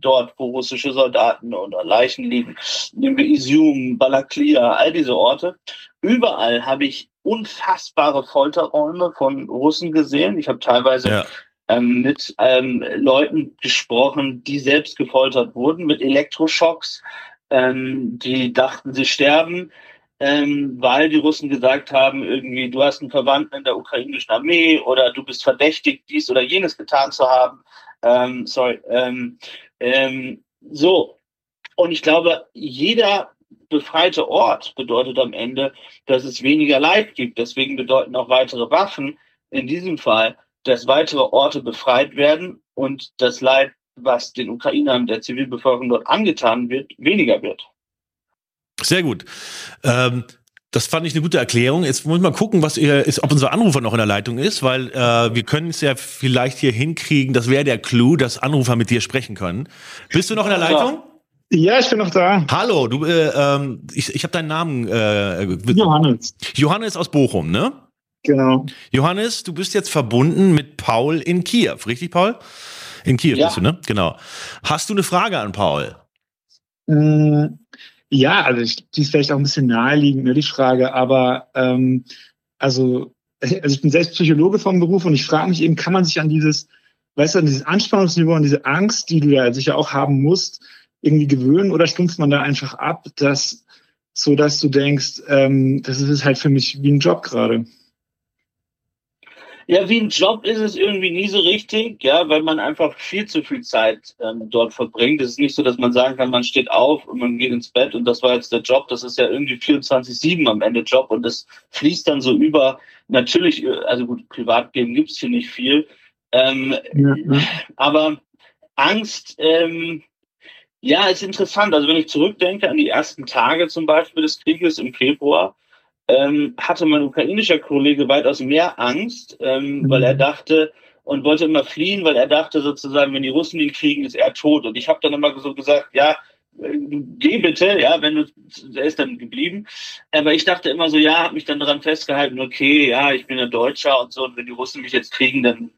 dort, wo russische Soldaten oder Leichen liegen, nehmen wir Isium, Balaklia, all diese Orte. Überall habe ich unfassbare Folterräume von Russen gesehen. Ich habe teilweise Ja. ähm, mit ähm, Leuten gesprochen, die selbst gefoltert wurden, mit Elektroschocks, ähm, die dachten, sie sterben, ähm, weil die Russen gesagt haben, irgendwie, du hast einen Verwandten in der ukrainischen Armee oder du bist verdächtigt, dies oder jenes getan zu haben. Ähm, sorry. Ähm, ähm, so. Und ich glaube, jeder befreite Ort bedeutet am Ende, dass es weniger Leid gibt. Deswegen bedeuten auch weitere Waffen in diesem Fall, dass weitere Orte befreit werden und das Leid, was den Ukrainern, der Zivilbevölkerung dort angetan wird, weniger wird. Sehr gut. Ähm, das fand ich eine gute Erklärung. Jetzt muss ich mal gucken, was ihr ist, ob unser Anrufer noch in der Leitung ist, weil äh, wir können es ja vielleicht hier hinkriegen. Das wäre der Clou, dass Anrufer mit dir sprechen können. Bist du noch in der Leitung? Ja, ich bin noch da. Hallo, du, äh, ähm, ich, ich habe deinen Namen. Äh, Johannes. Johannes aus Bochum, ne? Genau. Johannes, du bist jetzt verbunden mit Paul in Kiew, richtig, Paul? In Kiew Ja. bist du, ne? Genau. Hast du eine Frage an Paul? Mm, Ja, also ich, die ist vielleicht auch ein bisschen naheliegend, ne, die Frage, aber ähm, also, also ich bin selbst Psychologe vom Beruf und ich frage mich eben, kann man sich an dieses, weißt du, an dieses Anspannungsniveau, an diese Angst, die du ja sicher auch haben musst, irgendwie gewöhnen oder stumpft man da einfach ab, dass so dass du denkst, ähm, das ist halt für mich wie ein Job gerade. Ja, wie ein Job ist es irgendwie nie so richtig, ja, weil man einfach viel zu viel Zeit ähm, dort verbringt. Es ist nicht so, dass man sagen kann, man steht auf und man geht ins Bett und das war jetzt der Job. Das ist ja irgendwie 24-7 am Ende Job und das fließt dann so über. Natürlich, äh, also gut, Privatleben gibt's hier nicht viel. Ähm, Ja, ja. aber Angst, ähm, ja, ist interessant. Also wenn ich zurückdenke an die ersten Tage zum Beispiel des Krieges im Februar, ähm, hatte mein ukrainischer Kollege weitaus mehr Angst, ähm, Mhm. weil er dachte und wollte immer fliehen, weil er dachte sozusagen, wenn die Russen ihn kriegen, ist er tot. Und ich habe dann immer so gesagt, ja, geh bitte, ja, wenn du, er ist dann geblieben. Aber ich dachte immer so, ja, habe mich dann daran festgehalten, okay, ja, ich bin ein Deutscher und so, und wenn die Russen mich jetzt kriegen, dann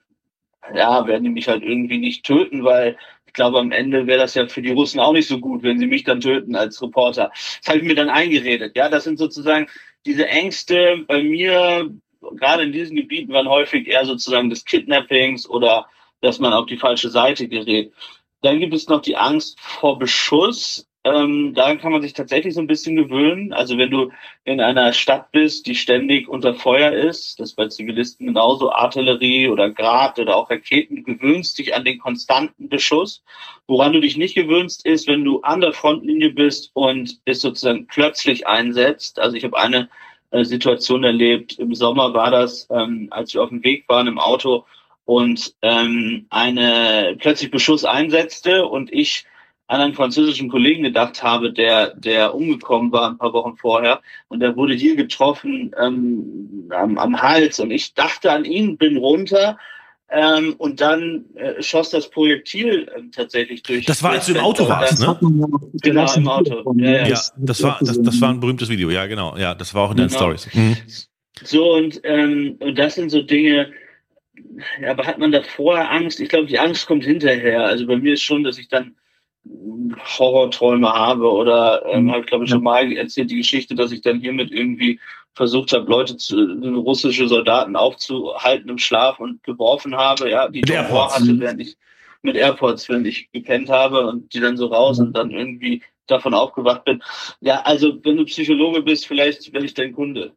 ja, werden die mich halt irgendwie nicht töten, weil ich glaube, am Ende wäre das ja für die Russen auch nicht so gut, wenn sie mich dann töten als Reporter. Das habe ich mir dann eingeredet. Ja, das sind sozusagen diese Ängste bei mir, gerade in diesen Gebieten, waren häufig eher sozusagen des Kidnappings oder dass man auf die falsche Seite gerät. Dann gibt es noch die Angst vor Beschuss. Ähm, daran kann man sich tatsächlich so ein bisschen gewöhnen. Also wenn du in einer Stadt bist, die ständig unter Feuer ist, das bei Zivilisten genauso, Artillerie oder Grad oder auch Raketen, du gewöhnst dich an den konstanten Beschuss. Woran du dich nicht gewöhnst, ist, wenn du an der Frontlinie bist und es sozusagen plötzlich einsetzt. Also ich habe eine äh, Situation erlebt, im Sommer war das, ähm, als wir auf dem Weg waren im Auto und ähm, eine plötzlich Beschuss einsetzte und ich an einen französischen Kollegen gedacht habe, der, der umgekommen war ein paar Wochen vorher und der wurde hier getroffen ähm, am, am Hals und ich dachte an ihn, bin runter ähm, und dann äh, schoss das Projektil ähm, tatsächlich durch. Das war, als du im Auto warst, Das- ne? Genau, im Auto. Ja, ja. Ja, das- war, das, das war ein berühmtes Video, ja, genau. Ja, das war auch in deinen Genau. Stories. Mhm. So, und, ähm, und das sind so Dinge, ja, aber hat man da vorher Angst? Ich glaube, die Angst kommt hinterher. Also bei mir ist schon, dass ich dann Horrorträume habe oder ähm, Mhm. habe ich glaube ich schon mal erzählt die Geschichte, dass ich dann hiermit irgendwie versucht habe, Leute zu russische Soldaten aufzuhalten im Schlaf und geworfen habe, ja, die ich hatte, während ich mit Airports, während ich gepennt habe und die dann so raus Mhm. und dann irgendwie davon aufgewacht bin. Ja, also wenn du Psychologe bist, vielleicht bin ich dein Kunde.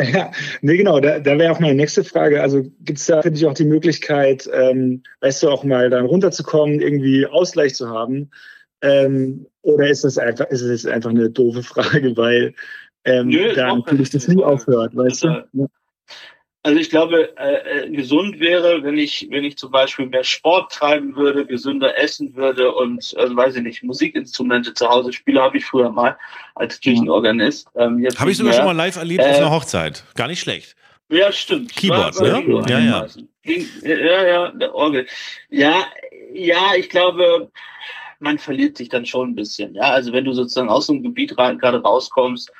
Ja, nee, genau, da, da wäre auch meine nächste Frage. Also gibt es da für dich auch die Möglichkeit, ähm, weißt du, auch mal dann runterzukommen, irgendwie Ausgleich zu haben? Ähm, oder ist das einfach, ist es einfach eine doofe Frage, weil ähm, Nö, ist da auch natürlich keine das nie aufhört, weißt Also, du? Ja. Also ich glaube, äh, äh, gesund wäre, wenn ich, wenn ich zum Beispiel mehr Sport treiben würde, gesünder essen würde und, also weiß ich nicht, Musikinstrumente zu Hause spiele, habe ich früher mal als Kirchenorganist. Ähm, jetzt Habe ich sogar mehr. schon mal live erlebt auf Äh, einer Hochzeit. Gar nicht schlecht. Ja, stimmt. War ne? Keyboard Ja, ja. Ja, ja, der Orgel. Ja, ja, ich glaube, man verliert sich dann schon ein bisschen. Ja, also wenn du sozusagen aus so einem Gebiet gerade rauskommst,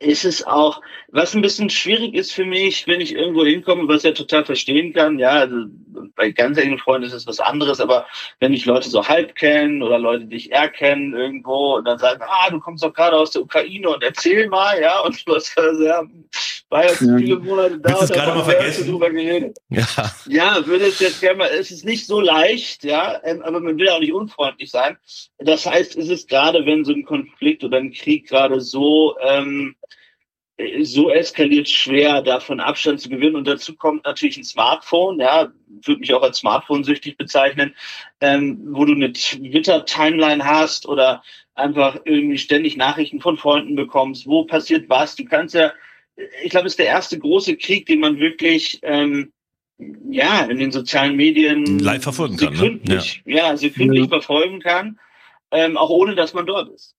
ist es auch, was ein bisschen schwierig ist für mich, wenn ich irgendwo hinkomme, was ich ja total verstehen kann. Ja, also bei ganz engen Freunden ist es was anderes, aber wenn mich Leute so halb kennen oder Leute, die ich eher kennen irgendwo und dann sagen, ah, du kommst doch gerade aus der Ukraine und erzähl mal, ja, und hast also, ja, war jetzt Ja. viele Monate da Willst und gerade haben mal wir vergessen? drüber geredet. Ja. Ja, würde es jetzt gerne mal, es ist nicht so leicht, ja, ähm, aber man will auch nicht unfreundlich sein. Das heißt, es ist gerade, wenn so ein Konflikt oder ein Krieg gerade so, ähm, äh, so eskaliert schwer, davon Abstand zu gewinnen. Und dazu kommt natürlich ein Smartphone, ja, würde mich auch als Smartphone-süchtig bezeichnen, ähm, wo du eine Twitter-Timeline hast oder einfach irgendwie ständig Nachrichten von Freunden bekommst, wo passiert was. Du kannst ja, ich glaube, es ist der erste große Krieg, den man wirklich ähm, ja in den sozialen Medien Live verfolgen kann, ne? sekündlich, ja. sekündlich Ja. verfolgen kann, ähm, auch ohne dass man dort ist.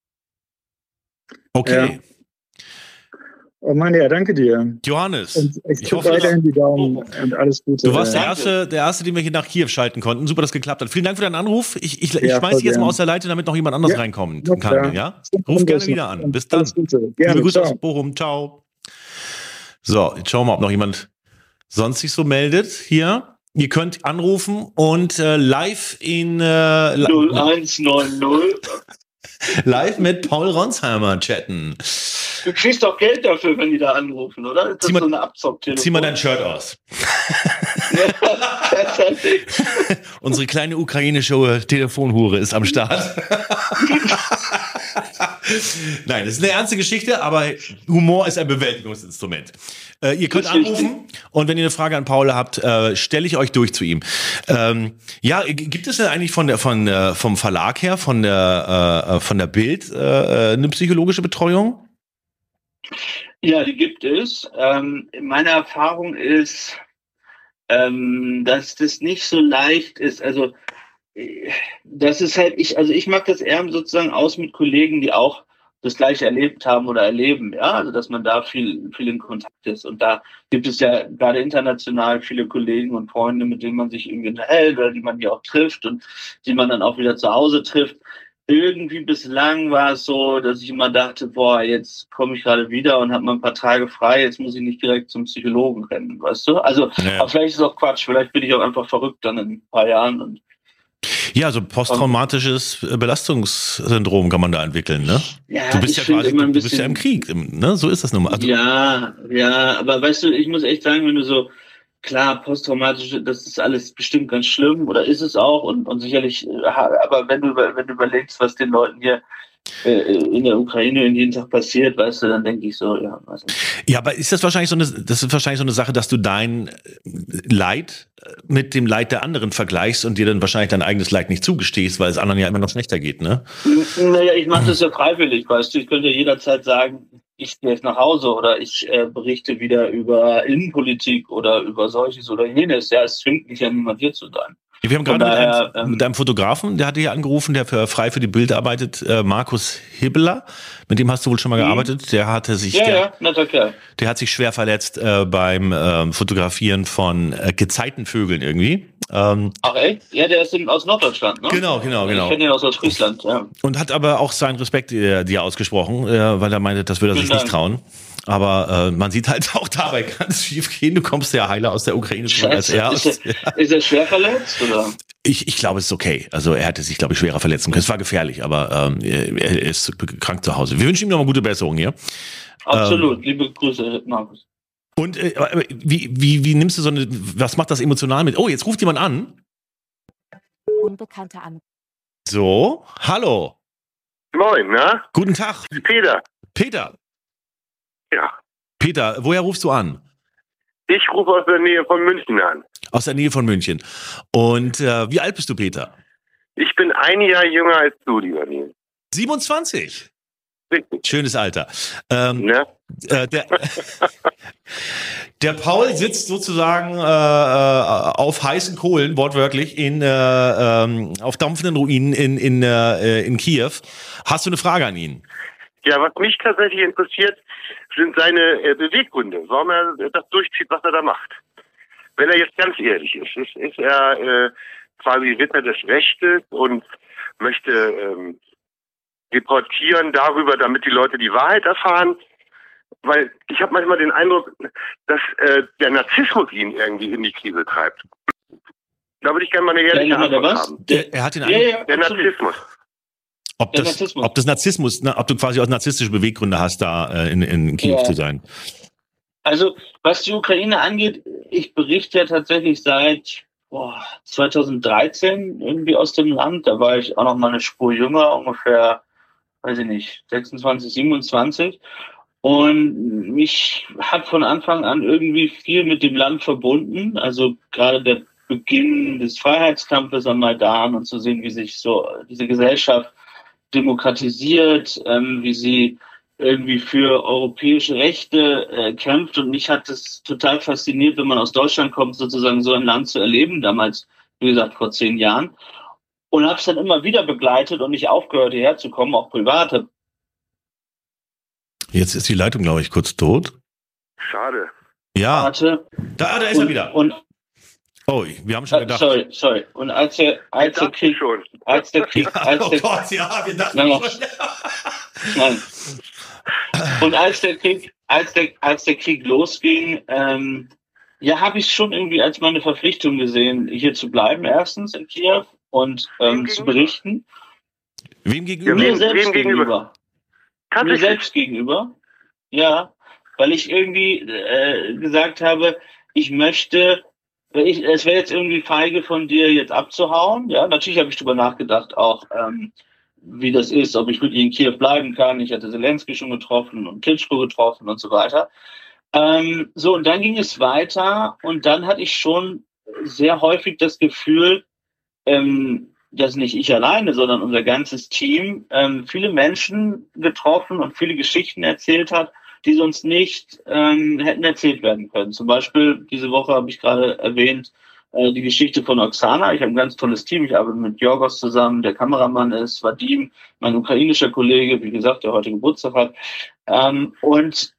Okay. Oh Mann, ja, danke dir. Johannes. Und ich, Ich hoffe, weiterhin die Daumen und alles Gute. Du warst der Danke. erste, der erste, den wir hier nach Kiew schalten konnten. Super, dass geklappt hat. Vielen Dank für deinen Anruf. Ich, ich, ich Ja, schmeiß voll dich jetzt mal aus der Leitung, damit noch jemand anderes Ja, reinkommen kann. Ja? Ruf gerne wieder an. Bis dann. Alles Gute. Gerne, Liebe Grüße aus. Bochum. Ciao. So, jetzt schauen wir mal, ob noch jemand sonst sich so meldet hier. Ihr könnt anrufen und äh, live in äh, li- 0190. live mit Paul Ronsheimer chatten. Du kriegst doch Geld dafür, wenn die da anrufen, oder? Ist das Zieh mal- so eine Abzocktelefon? Zieh mal dein Shirt aus. Unsere kleine ukrainische Telefonhure ist am Start. Nein, das ist eine ernste Geschichte, aber Humor ist ein Bewältigungsinstrument. Äh, ihr könnt anrufen und wenn ihr eine Frage an Paul habt, äh, stelle ich euch durch zu ihm. Ähm, ja, gibt es denn eigentlich von der, von, äh, vom Verlag her, von der, äh, von der Bild, äh, eine psychologische Betreuung? Ja, die gibt es. Ähm, meine Erfahrung ist, ähm, dass das nicht so leicht ist. Also, äh, das ist halt, ich, also ich mag das eher sozusagen aus mit Kollegen, die auch das Gleiche erlebt haben oder erleben, ja, also dass man da viel, viel in Kontakt ist. Und da gibt es ja gerade international viele Kollegen und Freunde, mit denen man sich irgendwie unterhält oder die man hier auch trifft und die man dann auch wieder zu Hause trifft. Irgendwie bislang war es so, dass ich immer dachte, boah, jetzt komme ich gerade wieder und habe mal ein paar Tage frei, jetzt muss ich nicht direkt zum Psychologen rennen, weißt du? Also, Ja. aber vielleicht ist es auch Quatsch, vielleicht bin ich auch einfach verrückt dann in ein paar Jahren und Ja, so posttraumatisches äh, Belastungssyndrom kann man da entwickeln, ne? ja, Du bist ja quasi, du bist ja im Krieg, ne? So ist das nun mal. Also, ja, ja, aber weißt du, ich muss echt sagen, wenn du so, klar, posttraumatische, das ist alles bestimmt ganz schlimm oder ist es auch und, und sicherlich, äh, aber wenn du, wenn du überlegst, was den Leuten hier in der Ukraine jeden Tag passiert, weißt du, dann denke ich so, ja, was Ja, aber ist das wahrscheinlich so eine, das ist wahrscheinlich so eine Sache, dass du dein äh, Leid äh, mit dem Leid der anderen vergleichst und dir dann wahrscheinlich dein eigenes Leid nicht zugestehst, weil es anderen ja immer noch schlechter geht, ne? Naja, ich mache das ja freiwillig, weißt du. Ich könnte ja jederzeit sagen, ich gehe jetzt nach Hause oder ich äh, berichte wieder über Innenpolitik oder über solches oder jenes. Ja, es zwingt mich ja niemand hier zu sein. Wir haben gerade mit, daher, einem, ähm, mit einem Fotografen, der hatte hier angerufen, der für frei für die Bild arbeitet, äh, Markus Hibbeler. Mit dem hast du wohl schon mal Mhm. gearbeitet. Der hatte sich, Ja, der, ja, netter Kerl. der hat sich schwer verletzt äh, beim ähm, Fotografieren von äh, Gezeitenvögeln irgendwie. Ähm, Ach echt? Ja, der ist aus Norddeutschland, ne? Genau, genau, Ich genau. kenne ihn aus Ostfriesland, ja. Und hat aber auch seinen Respekt äh, dir ausgesprochen, äh, weil er meinte, das würde er sich Vielen nicht trauen. Aber äh, man sieht halt auch dabei ganz schief gehen. Du kommst ja heiler aus der Ukraine schon als er. Ist er, ist er schwer verletzt, oder? Ich, ich glaube, es ist okay. Also er hätte sich, glaube ich, schwerer verletzen können. Es war gefährlich, aber ähm, er ist krank zu Hause. Wir wünschen ihm nochmal gute Besserung hier. Absolut. Ähm, Liebe Grüße, Markus. Und äh, wie, wie, wie nimmst du so eine, was macht das emotional mit? Oh, jetzt ruft jemand an. Unbekannter an. So, hallo. Moin, na? Guten Tag. Peter. Peter. Ja. Peter, woher rufst du an? Ich rufe aus der Nähe von München an. Aus der Nähe von München. Und äh, wie alt bist du, Peter? Ich bin ein Jahr jünger als du, lieber Nils. 27. Richtig. Schönes Alter. Ähm, Ne? äh, der, der Paul sitzt sozusagen äh, äh, auf heißen Kohlen, wortwörtlich, in, äh, ähm, auf dampfenden Ruinen in, in, äh, in Kiew. Hast du eine Frage an ihn? Ja, was mich tatsächlich interessiert, sind seine äh, Beweggründe, warum er das durchzieht, was er da macht. Wenn er jetzt ganz ehrlich ist, ist, ist er äh, quasi Ritter des Rechtes und möchte ähm, deportieren darüber, damit die Leute die Wahrheit erfahren. Weil ich habe manchmal den Eindruck, dass äh, der Narzissmus ihn irgendwie in die Krise treibt. Da würde ich gerne mal eine ehrliche Ja, Antwort haben. Der, er hat den Ja, Eindruck, ja, Der absolut. Narzissmus. Ob, das, Narzissmus. ob das Narzissmus, ne, ob du quasi aus narzisstische Beweggründe hast, da äh, in, in Kiew Ja. zu sein. Also, was die Ukraine angeht, ich berichte ja tatsächlich seit boah, 2013 irgendwie aus dem Land. Da war ich auch noch mal eine Spur jünger, ungefähr, weiß ich nicht, 26, 27. Und mich hat von Anfang an irgendwie viel mit dem Land verbunden. Also gerade der Beginn des Freiheitskampfes am Maidan und zu sehen, wie sich so diese Gesellschaft demokratisiert, ähm, wie sie irgendwie für europäische Rechte äh, kämpft. Und mich hat es total fasziniert, wenn man aus Deutschland kommt, sozusagen so ein Land zu erleben, damals, wie gesagt, vor zehn Jahren. Und habe es dann immer wieder begleitet und nicht aufgehört, hierher zu kommen, auch privat. Hab Jetzt ist die Leitung, glaube ich, kurz tot. Schade. Ja, Hatte da, da ist er und, wieder. und Oh, wir haben schon äh, gedacht. sorry, sorry. Und als der, als der Krieg, schon. als der Krieg, als oh der, Gott, ja, wir dachten Nein, schon. Nein. Und als der Krieg, als der, als der Krieg losging, ähm, ja, habe ich schon irgendwie als meine Verpflichtung gesehen, hier zu bleiben, erstens in Kiew und ähm, zu berichten. Wem gegenüber? Mir selbst wem gegenüber? gegenüber. Mir selbst gegenüber. Ja, weil ich irgendwie äh, gesagt habe, ich möchte, ich, es wäre jetzt irgendwie feige von dir, jetzt abzuhauen. Ja, natürlich habe ich drüber nachgedacht, auch ähm, wie das ist, ob ich wirklich in Kiew bleiben kann. Ich hatte Zelensky schon getroffen und Klitschko getroffen und so weiter. Ähm, so, und dann ging es weiter und dann hatte ich schon sehr häufig das Gefühl, ähm, dass nicht ich alleine, sondern unser ganzes Team ähm, viele Menschen getroffen und viele Geschichten erzählt hat, die sonst nicht ähm, hätten erzählt werden können. Zum Beispiel diese Woche habe ich gerade erwähnt äh, die Geschichte von Oksana. Ich habe ein ganz tolles Team. Ich arbeite mit Jorgos zusammen. Der Kameramann ist Vadim, mein ukrainischer Kollege, wie gesagt, der heute Geburtstag hat. Ähm, und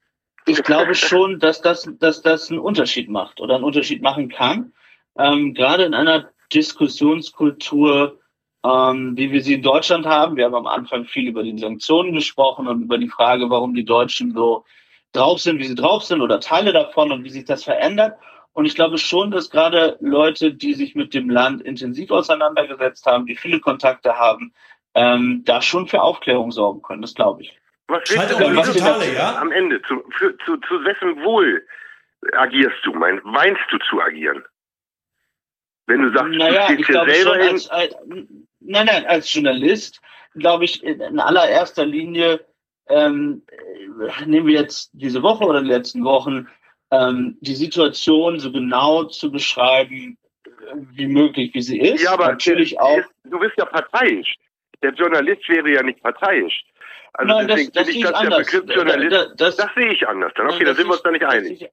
ich glaube schon, dass das, dass das einen Unterschied macht oder einen Unterschied machen kann. Ähm, gerade in einer Diskussionskultur, ähm, wie wir sie in Deutschland haben. Wir haben am Anfang viel über die Sanktionen gesprochen und über die Frage, warum die Deutschen so drauf sind, wie sie drauf sind oder Teile davon und wie sich das verändert. Und ich glaube schon, dass gerade Leute, die sich mit dem Land intensiv auseinandergesetzt haben, die viele Kontakte haben, ähm, da schon für Aufklärung sorgen können. Das glaube ich. Was willst du die Totale, ja? am Ende? Zu, für, zu, zu wessen Wohl agierst du? Mein, weinst du zu agieren? Wenn du sagst, naja, du ich stehst hier selber schon hin, als, als, nein, nein, als Journalist glaube ich in, allererster Linie ähm, äh, nehmen wir jetzt diese Woche oder die letzten Wochen ähm, die Situation so genau zu beschreiben äh, wie möglich, wie sie ist. ja, aber natürlich der- auch. ist- du bist ja parteiisch. Der Journalist wäre ja nicht parteiisch. Also Nein, das, deswegen das sehe ich, ich dass der anders. Begriff Journalist, da- das, das sehe ich anders. Dann okay, da das sind wir uns da nicht das einig.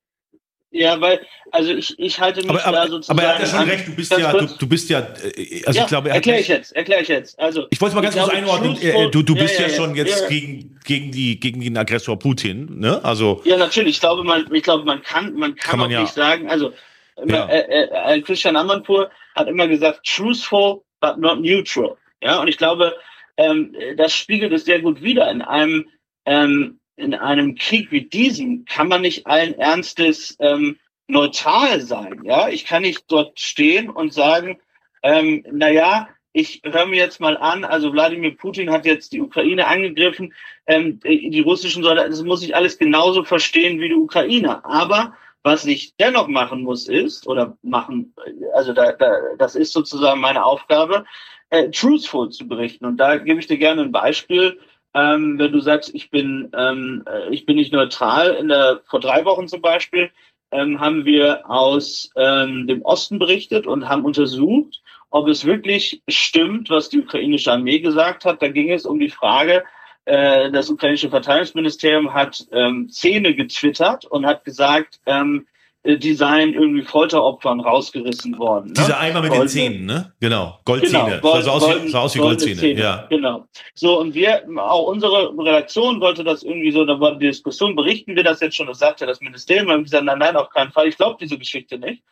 Ja, weil, also ich, ich halte mich Aber, da aber, sozusagen. aber er hat ja schon an- recht, du bist ja, du, du bist ja, äh, also ja, ich glaube, er erkläre ich jetzt, erkläre ich jetzt. Also, Ich wollte mal ganz kurz einordnen. truthful- Äh, Du, du bist ja, ja, schon ja, jetzt ja. Gegen, gegen, die, gegen den Aggressor Putin, ne? Also, Ja, natürlich. Ich glaube, man, ich glaube, man kann, man kann, Kann man nicht sagen. Also äh, äh, äh, Christian Amanpour hat immer gesagt, truthful but not neutral. Ja, und ich glaube, ähm, das spiegelt es sehr gut wider. In einem ähm, in einem Krieg wie diesem kann man nicht allen Ernstes ähm, neutral sein. Ja, ich kann nicht dort stehen und sagen, Ähm, naja, ich höre mir jetzt mal an, also Wladimir Putin hat jetzt die Ukraine angegriffen, ähm, die russischen Soldaten, das muss ich alles genauso verstehen wie die Ukrainer. Aber was ich dennoch machen muss, ist, oder machen, also da, da, das ist sozusagen meine Aufgabe, äh, truthful zu berichten. Und da gebe ich dir gerne ein Beispiel. Ähm, wenn du sagst, ich bin, ähm, äh, ich bin nicht neutral, in der, vor drei Wochen zum Beispiel, ähm, haben wir aus ähm, dem Osten berichtet und haben untersucht, ob es wirklich stimmt, was die ukrainische Armee gesagt hat. Da ging es um die Frage, äh, das ukrainische Verteidigungsministerium hat ähm, Zähne getwittert und hat gesagt, äh, die seien irgendwie Folteropfern rausgerissen worden. Ne? Dieser Eimer mit den Zähnen, ne? Genau, Goldzähne. Genau, sah, aus wie, sah aus wie Goldzähne, Zähne. ja. Genau. So, und wir, auch unsere Redaktion wollte das irgendwie so, da war die Diskussion, berichten wir das jetzt schon, das sagte das Ministerium, wir haben gesagt, nein, nein, auf keinen Fall, ich glaube diese Geschichte nicht.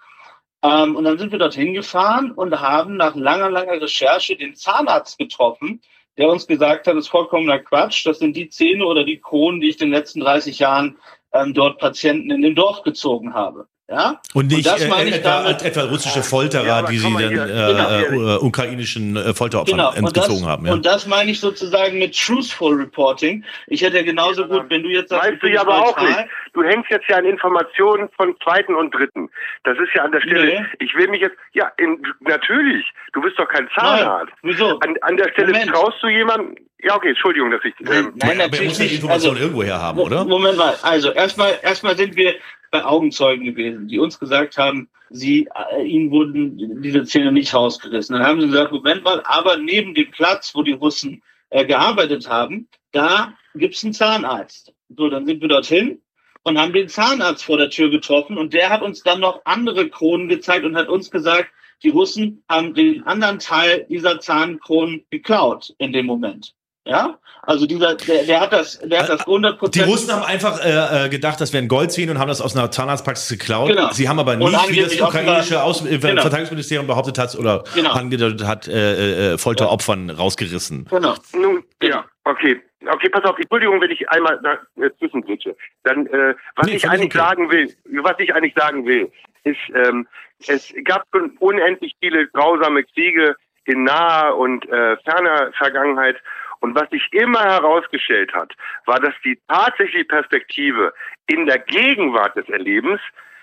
Ähm, und dann sind wir dorthin gefahren und haben nach langer, langer Recherche den Zahnarzt getroffen, der uns gesagt hat, das ist vollkommener Quatsch, das sind die Zähne oder die Kronen, die ich in den letzten 30 Jahren ähm, dort Patienten in dem Dorf gezogen habe. Ja? Und nicht und äh, etwa, damit, etwa, russische Folterer, ja, die sie dann äh, genau. äh, ukrainischen äh, Folteropfern genau. entgezogen das, haben. Ja. Und das meine ich sozusagen mit Truthful Reporting. Ich hätte ja genauso ja, gut, wenn du jetzt sagst, weißt du ja aber auch nicht. Du hängst jetzt ja an Informationen von zweiten und dritten. Das ist ja an der Stelle. Nee. Ich will mich jetzt, ja, in, natürlich. Du bist doch kein Zahnarzt. Nein, wieso? An, an der Stelle Moment. traust du jemandem, ja, okay, Entschuldigung, dass ich. Ähm, Nein, natürlich. Aber er muss die Information also, irgendwo her haben, oder? Moment mal. Also, erstmal, erstmal sind wir bei Augenzeugen gewesen, die uns gesagt haben, sie, äh, ihnen wurden diese Zähne nicht rausgerissen. Dann haben sie gesagt, Moment mal, aber neben dem Platz, wo die Russen äh, gearbeitet haben, da gibt's einen Zahnarzt. So, dann sind wir dorthin und haben den Zahnarzt vor der Tür getroffen und der hat uns dann noch andere Kronen gezeigt und hat uns gesagt, die Russen haben den anderen Teil dieser Zahnkronen geklaut in dem Moment. Ja, also dieser, der, der hat das, der hat das 100 Die Russen haben einfach äh, äh, gedacht, das wären Goldzähne und haben das aus einer Zahnarztpraxis geklaut. Genau. Sie haben aber nicht, wie das ukrainische Aus äh, genau. Verteidigungsministerium behauptet hat oder genau. angedeutet hat, äh, äh, Folteropfern rausgerissen. Genau. Nun, ja, okay. Okay, pass auf, Entschuldigung, wenn ich einmal äh, zwischenglitsche. Dann, äh, was nee, ich eigentlich okay. sagen will, was ich eigentlich sagen will, ist, ähm, es gab schon unendlich viele grausame Kriege in naher und äh, ferner Vergangenheit und was sich immer herausgestellt hat, war, dass die tatsächliche Perspektive in der Gegenwart des Erlebens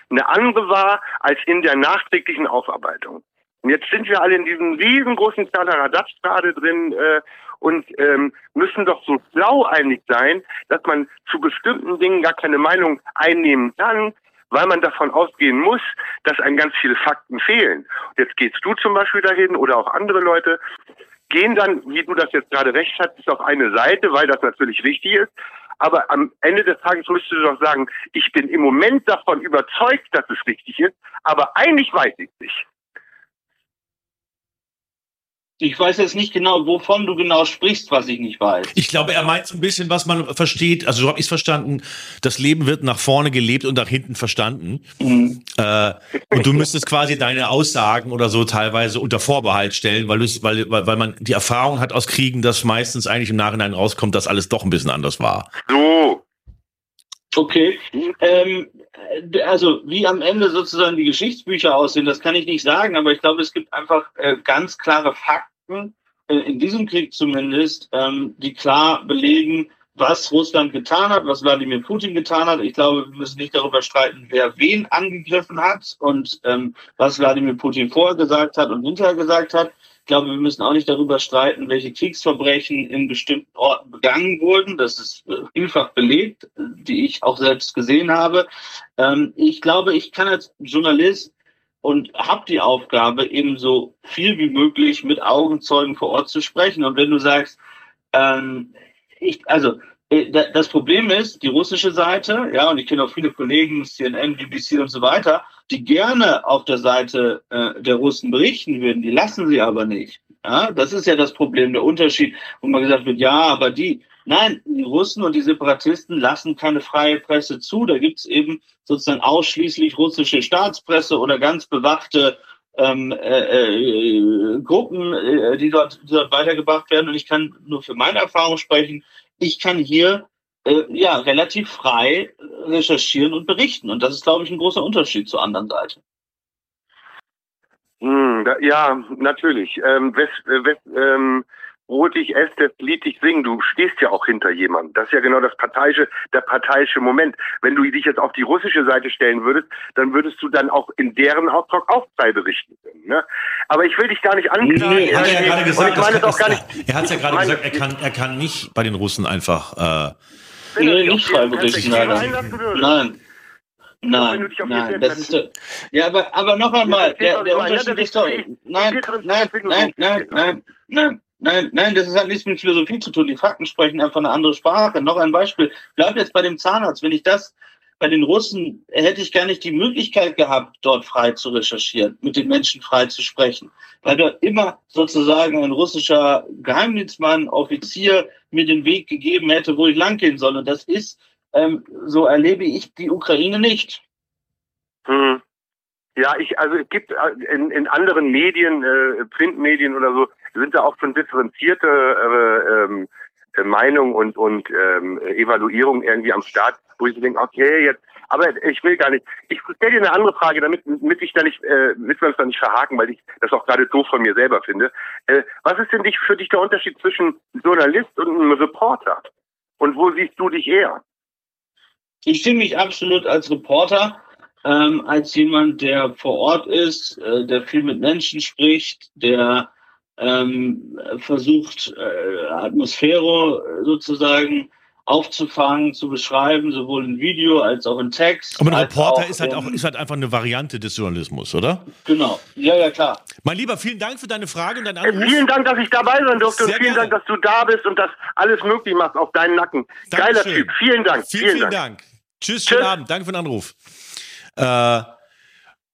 eine andere war als in der nachträglichen Aufarbeitung. Und jetzt sind wir alle in diesem riesengroßen Kladderadatsch gerade drin äh, und ähm, müssen doch so schlau einig sein, dass man zu bestimmten Dingen gar keine Meinung einnehmen kann, weil man davon ausgehen muss, dass einem ganz viele Fakten fehlen. Und jetzt gehst du zum Beispiel dahin oder auch andere Leute gehen dann, wie du das jetzt gerade recht hast, auf eine Seite, weil das natürlich richtig ist. Aber am Ende des Tages müsstest du doch sagen, ich bin im Moment davon überzeugt, dass es richtig ist, aber eigentlich weiß ich es nicht. Ich weiß jetzt nicht genau, wovon du genau sprichst, was ich nicht weiß. Ich glaube, er meint so ein bisschen, was man versteht. Also so habe ich es verstanden. Das Leben wird nach vorne gelebt und nach hinten verstanden. Mhm. Äh, und du müsstest quasi deine Aussagen oder so teilweise unter Vorbehalt stellen, weil, weil, weil man die Erfahrung hat aus Kriegen, dass meistens eigentlich im Nachhinein rauskommt, dass alles doch ein bisschen anders war. So. Okay. Ähm, also wie am Ende sozusagen die Geschichtsbücher aussehen, das kann ich nicht sagen, aber ich glaube, es gibt einfach äh, ganz klare Fakten Fakten, äh, in diesem Krieg zumindest, ähm, die klar belegen, was Russland getan hat, was Wladimir Putin getan hat. Ich glaube, wir müssen nicht darüber streiten, wer wen angegriffen hat und ähm, was Wladimir Putin vorher gesagt hat und hinterher gesagt hat. Ich glaube, wir müssen auch nicht darüber streiten, welche Kriegsverbrechen in bestimmten Orten begangen wurden. Das ist äh, vielfach belegt, die ich auch selbst gesehen habe. Ähm, ich glaube, ich kann als Journalist und habe die Aufgabe, eben so viel wie möglich mit Augenzeugen vor Ort zu sprechen. Und wenn du sagst, ähm, ich, also das Problem ist, die russische Seite, ja, und ich kenne auch viele Kollegen, CNN, BBC und so weiter, die gerne auf der Seite äh, der Russen berichten würden, die lassen sie aber nicht. Ja, das ist ja das Problem, der Unterschied, wo man gesagt wird, ja, aber die, Nein, die Russen und die Separatisten lassen keine freie Presse zu. Da gibt's eben sozusagen ausschließlich russische Staatspresse oder ganz bewachte ähm, äh, äh, Gruppen, äh, die, dort, die dort weitergebracht werden. Und ich kann nur für meine Erfahrung sprechen. Ich kann hier äh, ja relativ frei recherchieren und berichten. Und das ist, glaube ich, ein großer Unterschied zur anderen Seite. Hm, ja, natürlich. Ähm, wes, wes, ähm, Brot ich esse, das Lied ich singen. Du stehst ja auch hinter jemandem. Das ist ja genau das parteiische, der parteiische Moment. Wenn du dich jetzt auf die russische Seite stellen würdest, dann würdest du dann auch in deren Auftrag auch frei berichten können. Ne? Aber ich will dich gar nicht anklagen. Nee, hat er ja gerade gesagt, meine das kann, nicht. er hat ja gerade gesagt, er kann, er kann nicht bei den Russen einfach. Äh, Nee, nicht frei berichten. Nein. Wenn du Nein, dich auf nein, das ist doch, ja, aber, aber noch einmal, der, der Unterschied ist doch, nein, nein, nein, nein, nein, nein, nein, nein, das hat nichts mit Philosophie zu tun. Die Fakten sprechen einfach eine andere Sprache. Noch ein Beispiel. Bleib jetzt bei dem Zahnarzt. Wenn ich das bei den Russen hätte ich gar nicht die Möglichkeit gehabt, dort frei zu recherchieren, mit den Menschen frei zu sprechen, weil dort immer sozusagen ein russischer Geheimdienstmann, Offizier mir den Weg gegeben hätte, wo ich langgehen soll. Und das ist, ähm, so erlebe ich die Ukraine nicht. Hm. Ja, ich, also es gibt äh, in, in anderen Medien, äh, Printmedien oder so, sind da auch schon differenzierte äh, ähm, äh, Meinungen und, und ähm, Evaluierung irgendwie am Start, wo ich denke, okay, jetzt, aber ich will gar nicht. Ich stelle dir eine andere Frage, damit, damit ich da nicht, äh, damit wir uns da nicht verhaken, weil ich das auch gerade doof von mir selber finde. Äh, was ist denn dich, für dich der Unterschied zwischen Journalist und einem Reporter? Und wo siehst du dich eher? Ich sehe mich absolut als Reporter, ähm, als jemand, der vor Ort ist, äh, der viel mit Menschen spricht, der ähm, versucht, äh, Atmosphäre äh, sozusagen aufzufangen, zu beschreiben, sowohl in Video als auch in Text. aber ein Reporter ist halt auch ist halt einfach eine Variante des Journalismus, oder? Genau, ja, ja, klar. Mein Lieber, vielen Dank für deine Frage und deinen Äh, Anruf. Vielen Dank, dass ich dabei sein durfte Sehr und vielen gerne. Dank, dass du da bist und das alles möglich machst auf deinen Nacken. Geiler Dankeschön. Typ. Vielen Dank. Vielen, vielen Dank. Tschüss, schönen Tschüss. Abend. Danke für den Anruf. Äh,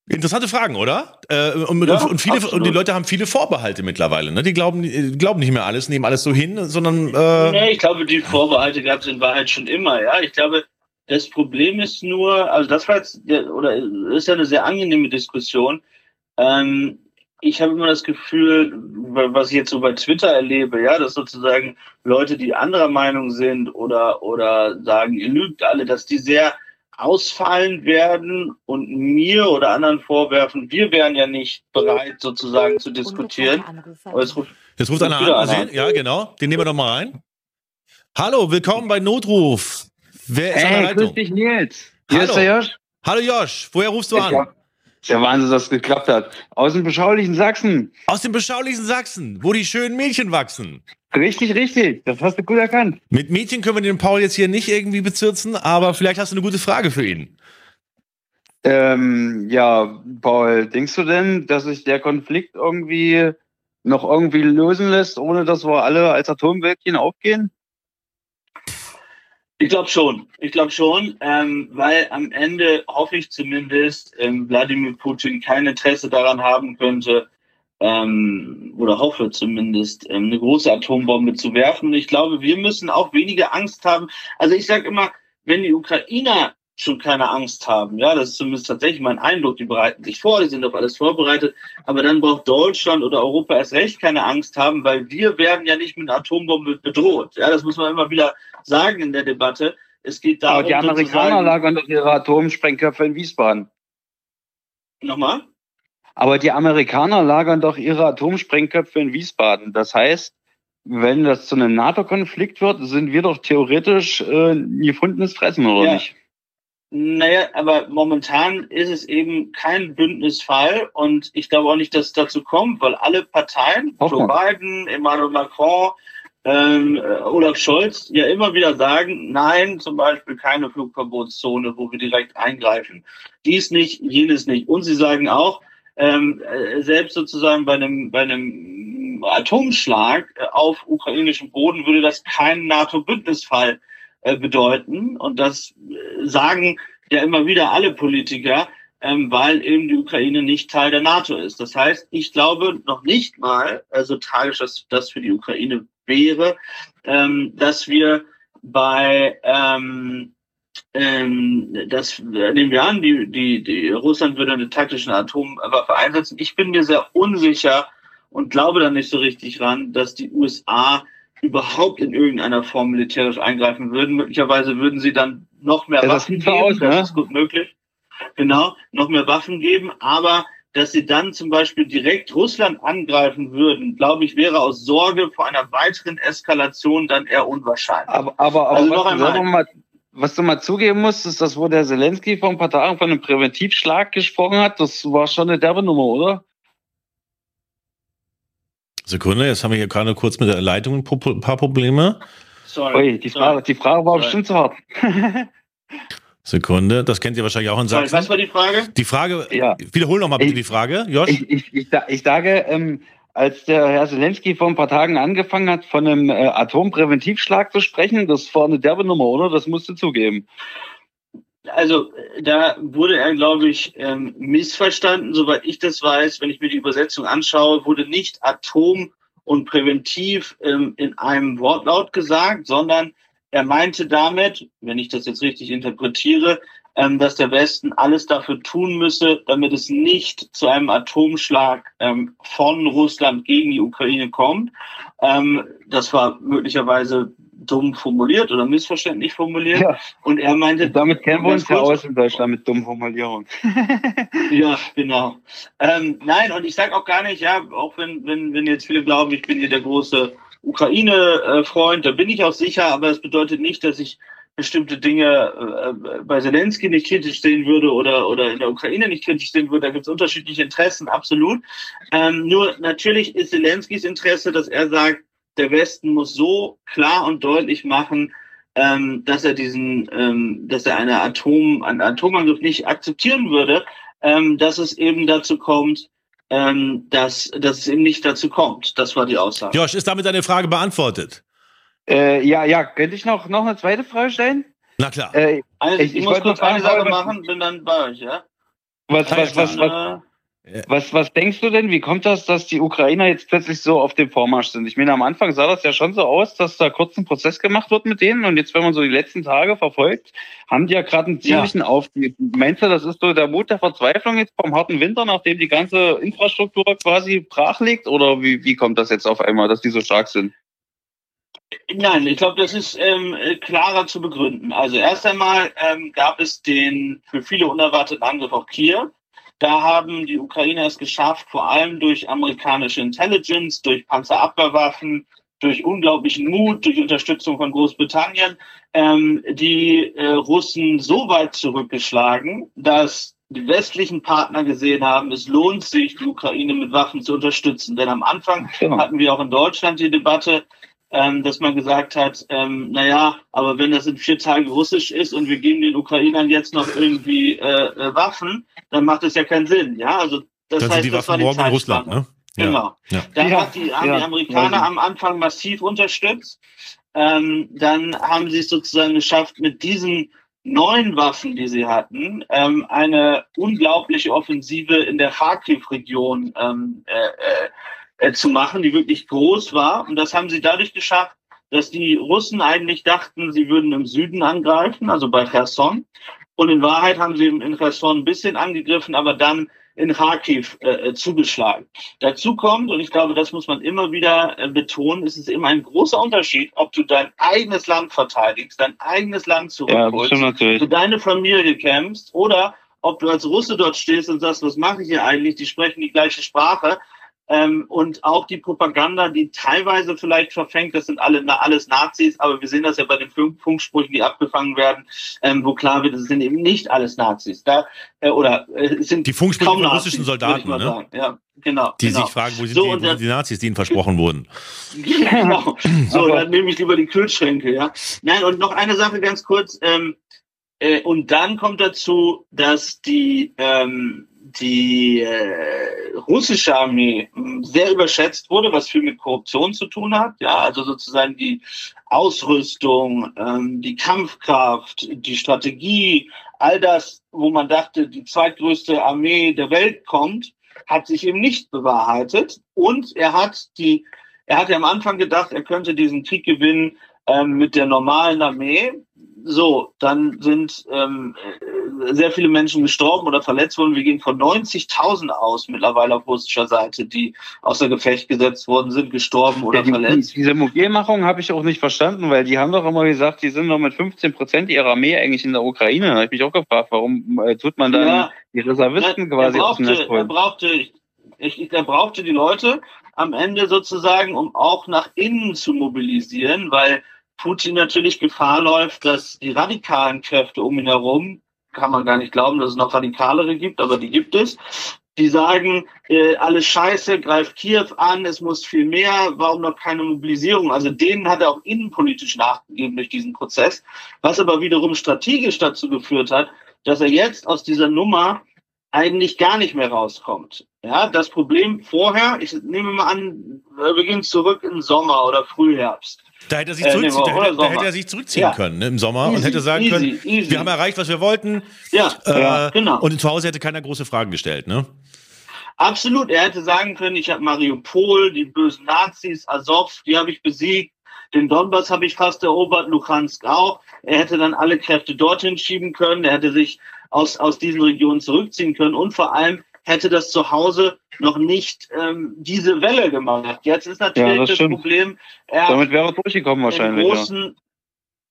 interessante Fragen, oder? Äh, und, Ja, und, viele, absolut. und die Leute haben viele Vorbehalte mittlerweile. Ne? Die glauben, die glauben nicht mehr alles, nehmen alles so hin, sondern äh, Nee, ich glaube, die Vorbehalte gab es in Wahrheit schon immer, ja. Ich glaube, das Problem ist nur, also das war jetzt, der- oder ist ja eine sehr angenehme Diskussion. Ähm, ich habe immer das Gefühl, was ich jetzt so bei Twitter erlebe, ja, dass sozusagen Leute, die anderer Meinung sind oder, oder sagen, ihr lügt alle, dass die sehr ausfallen werden und mir oder anderen vorwerfen, wir wären ja nicht bereit, sozusagen zu diskutieren. Es ruft jetzt ruft einer an. sehen. Ja, genau. Den nehmen wir doch mal rein. Hallo, willkommen bei Notruf. Wer ist an der Hey, grüß Leitung? dich, Nils. Hier Hallo. ist der Josh. Hallo Josh, woher rufst du Ich an? glaub, ist ja Wahnsinn, dass es geklappt hat. Aus dem beschaulichen Sachsen. Aus dem beschaulichen Sachsen, wo die schönen Mädchen wachsen. Richtig, richtig. Das hast du gut erkannt. Mit Mädchen können wir den Paul jetzt hier nicht irgendwie bezirzen, aber vielleicht hast du eine gute Frage für ihn. Ähm, ja, Paul, denkst du denn, dass sich der Konflikt irgendwie noch irgendwie lösen lässt, ohne dass wir alle als Atomwölkchen aufgehen? Ich glaube schon. Ich glaube schon, ähm, weil am Ende hoffe ich zumindest, ähm, Wladimir Putin kein Interesse daran haben könnte, ähm, oder hoffe zumindest, ähm, eine große Atombombe zu werfen. Und ich glaube, wir müssen auch weniger Angst haben. Also ich sage immer, wenn die Ukrainer schon keine Angst haben, ja, das ist zumindest tatsächlich mein Eindruck, die bereiten sich vor, die sind auf alles vorbereitet, aber dann braucht Deutschland oder Europa erst recht keine Angst haben, weil wir werden ja nicht mit einer Atombombe bedroht. Ja, das muss man immer wieder sagen in der Debatte. Es geht darum, Aber die Amerikaner lagern doch ihre Atomsprengköpfe in Wiesbaden. Nochmal? Aber die Amerikaner lagern doch ihre Atomsprengköpfe in Wiesbaden. Das heißt, wenn das zu einem NATO-Konflikt wird, sind wir doch theoretisch äh, ein gefundenes Fressen, oder Ja. nicht? Naja, aber momentan ist es eben kein Bündnisfall und ich glaube auch nicht, dass es dazu kommt, weil alle Parteien, Hoffen Joe. Biden, Emmanuel Macron, ähm, äh, Olaf Scholz, ja immer wieder sagen, nein, zum Beispiel keine Flugverbotszone, wo wir direkt eingreifen. Dies nicht, jenes nicht. Und sie sagen auch, ähm, äh, selbst sozusagen bei einem, bei einem Atomschlag äh, auf ukrainischem Boden würde das kein NATO-Bündnisfall äh, bedeuten. Und das äh, sagen ja immer wieder alle Politiker, ähm, weil eben die Ukraine nicht Teil der NATO ist. Das heißt, ich glaube noch nicht mal, äh, so tragisch das, das für die Ukraine wäre, ähm, dass wir bei ähm, ähm, das nehmen wir an, die, die, die Russland würde eine taktische Atomwaffe einsetzen. Ich bin mir sehr unsicher und glaube da nicht so richtig ran, dass die USA überhaupt in irgendeiner Form militärisch eingreifen würden. Möglicherweise würden sie dann noch mehr das Waffen geben. aus, das ne? ist gut möglich. Genau, noch mehr Waffen geben, aber dass sie dann zum Beispiel direkt Russland angreifen würden, glaube ich, wäre aus Sorge vor einer weiteren Eskalation dann eher unwahrscheinlich. Aber, aber, aber Also was, noch einmal. Was du mal zugeben musst, ist, dass wo der Zelensky vor ein paar Tagen von einem Präventivschlag gesprochen hat, das war schon eine derbe Nummer, oder? Sekunde, jetzt haben wir hier gerade kurz mit der Leitung ein paar Probleme. Sorry. Ui, die Frage, die Frage war Sorry. bestimmt zu hart. Sekunde, das kennt ihr wahrscheinlich auch in Sorry, was Sachsen. war die Frage? Die Frage, Ja. wiederhol noch mal bitte Ich- die Frage, Josh. Ich, ich, ich, ich sage, ähm, als der Herr Zelensky vor ein paar Tagen angefangen hat, von einem äh, Atompräventivschlag zu sprechen, das war eine derbe Nummer, oder? Das musst du zugeben. Also da wurde er, glaube ich, ähm, missverstanden. Soweit ich das weiß, wenn ich mir die Übersetzung anschaue, wurde nicht Atom und Präventiv ähm, in einem Wortlaut gesagt, sondern er meinte damit, wenn ich das jetzt richtig interpretiere, ähm, dass der Westen alles dafür tun müsse, damit es nicht zu einem Atomschlag ähm, von Russland gegen die Ukraine kommt. Ähm, das war möglicherweise dumm formuliert oder missverständlich formuliert. Ja. Und er meinte, Damit kennen wir uns ja aus in Deutschland mit dummen Formulierungen. Ja, genau. Ähm, nein, und ich sage auch gar nicht, ja, auch wenn, wenn, wenn jetzt viele glauben, ich bin hier der große Ukraine-Freund, da bin ich auch sicher, aber es bedeutet nicht, dass ich bestimmte Dinge äh, bei Zelensky nicht kritisch sehen würde oder, oder in der Ukraine nicht kritisch sehen würde. Da gibt es unterschiedliche Interessen, absolut. Ähm, nur natürlich ist Zelenskys Interesse, dass er sagt, der Westen muss so klar und deutlich machen, ähm, dass er diesen, ähm, dass er eine Atom, einen Atomangriff nicht akzeptieren würde, ähm, dass es eben dazu kommt, ähm, dass, dass es eben nicht dazu kommt. Das war die Aussage. Josh, ist damit deine Frage beantwortet? Äh, ja, ja, könnte ich noch, noch eine zweite Frage stellen? Na klar. Äh, Also, Ich- ich, ich muss wollte kurz noch eine Sache was- machen, bin dann bei euch, ja? was, Ja, was, was, was, Dann, Was, was denkst du denn, wie kommt das, dass die Ukrainer jetzt plötzlich so auf dem Vormarsch sind? Ich meine, am Anfang sah das ja schon so aus, dass da kurz ein Prozess gemacht wird mit denen und jetzt, wenn man so die letzten Tage verfolgt, haben die ja gerade einen ziemlichen Aufstieg. Meinst du, das ist so der Mut der Verzweiflung jetzt vom harten Winter, nachdem die ganze Infrastruktur quasi brach liegt? Oder wie, wie kommt das jetzt auf einmal, dass die so stark sind? Nein, ich glaube, das ist ähm, äh, klarer zu begründen. Also erst einmal ähm, gab es den für viele unerwarteten Angriff auf Kiew. Da haben die Ukrainer es geschafft, vor allem durch amerikanische Intelligence, durch Panzerabwehrwaffen, durch unglaublichen Mut, durch Unterstützung von Großbritannien, ähm, die äh, Russen so weit zurückgeschlagen, dass die westlichen Partner gesehen haben, es lohnt sich, die Ukraine mit Waffen zu unterstützen. Denn am Anfang Genau. hatten wir auch in Deutschland die Debatte, ähm, dass man gesagt hat, ähm, naja, aber wenn das in vier Tagen Russisch ist und wir geben den Ukrainern jetzt noch irgendwie äh, äh, Waffen, dann macht es ja keinen Sinn. Ja, also das Dann heißt, sind die das war Waffen die morgen in Russland, ne? Genau. Ja. Da Ja, hat die, haben ja, die Amerikaner ja. am Anfang massiv unterstützt. Ähm, dann haben sie es sozusagen geschafft, mit diesen neuen Waffen, die sie hatten, ähm, eine unglaubliche Offensive in der Kharkiv-Region ähm, äh, äh, zu machen, die wirklich groß war. Und das haben sie dadurch geschafft, dass die Russen eigentlich dachten, sie würden im Süden angreifen, also bei Cherson. Und in Wahrheit haben sie in Cherson ein bisschen angegriffen, aber dann in Kharkiv äh, zugeschlagen. Dazu kommt, und ich glaube, das muss man immer wieder äh, betonen, ist es immer ein großer Unterschied, ob du dein eigenes Land verteidigst, dein eigenes Land Ja, zurückholst, natürlich. für deine Familie kämpfst oder ob du als Russe dort stehst und sagst, was mache ich hier eigentlich? Die sprechen die gleiche Sprache. Ähm, und auch die Propaganda, die teilweise vielleicht verfängt, das sind alle alles Nazis, aber wir sehen das ja bei den Funk Funksprüchen, die abgefangen werden, ähm, wo klar wird, es sind eben nicht alles Nazis. Da, äh, oder äh, es sind Die Funksprüche kaum von Nazis, russischen Soldaten, ne? sagen. Ja, genau. Die genau. sich fragen, wo sind, So, die, wo sind die Nazis, die ihnen versprochen wurden? Genau. So, Aber- dann nehme ich lieber die Kühlschränke, ja. Nein, und noch eine Sache ganz kurz. Ähm, äh, und dann kommt dazu, dass die, ähm, die äh, russische Armee sehr überschätzt wurde, was viel mit Korruption zu tun hat. Ja, also sozusagen die Ausrüstung, ähm, die Kampfkraft, die Strategie, all das, wo man dachte, die zweitgrößte Armee der Welt kommt, hat sich eben nicht bewahrheitet. Und er hat die, er hatte am Anfang gedacht, er könnte diesen Krieg gewinnen ähm, mit der normalen Armee. So, dann sind ähm, äh, sehr viele Menschen gestorben oder verletzt worden. Wir gehen von 90.000 aus mittlerweile auf russischer Seite, die außer Gefecht gesetzt worden sind, gestorben oder Ja, die, verletzt. diese Mobilmachung habe ich auch nicht verstanden, weil die haben doch immer gesagt, die sind noch mit 15 Prozent ihrer Armee eigentlich in der Ukraine. Da habe ich mich auch gefragt, warum äh, tut man dann Ja. die Reservisten er, quasi dem brauchte, er brauchte, ich, ich, er brauchte die Leute am Ende sozusagen, um auch nach innen zu mobilisieren, weil Putin natürlich Gefahr läuft, dass die radikalen Kräfte um ihn herum, kann man gar nicht glauben, dass es noch radikalere gibt, aber die gibt es, die sagen, äh, alles scheiße, greift Kiew an, es muss viel mehr, warum noch keine Mobilisierung? Also denen hat er auch innenpolitisch nachgegeben durch diesen Prozess, was aber wiederum strategisch dazu geführt hat, dass er jetzt aus dieser Nummer eigentlich gar nicht mehr rauskommt. Ja, das Problem vorher, ich nehme mal an, wir gehen zurück in Sommer oder Frühherbst. Da hätte er sich, Äh, zurückziehen, da hätte, da hätte er sich zurückziehen Ja. können ne, im Sommer und Easy, hätte sagen easy, können, easy. wir haben erreicht, was wir wollten. Ja, Äh, ja, genau. Und zu Hause hätte keiner große Fragen gestellt. Ne? Absolut, er hätte sagen können, ich habe Mariupol, die bösen Nazis, Azov, die habe ich besiegt, den Donbass habe ich fast erobert, Luhansk auch. Er hätte dann alle Kräfte dorthin schieben können, er hätte sich aus, aus diesen Regionen zurückziehen können und vor allem hätte das zu Hause noch nicht ähm, diese Welle gemacht. Jetzt ist natürlich Ja, das das. Problem, er hat Damit wäre er durchgekommen in wahrscheinlich. Ja. großen,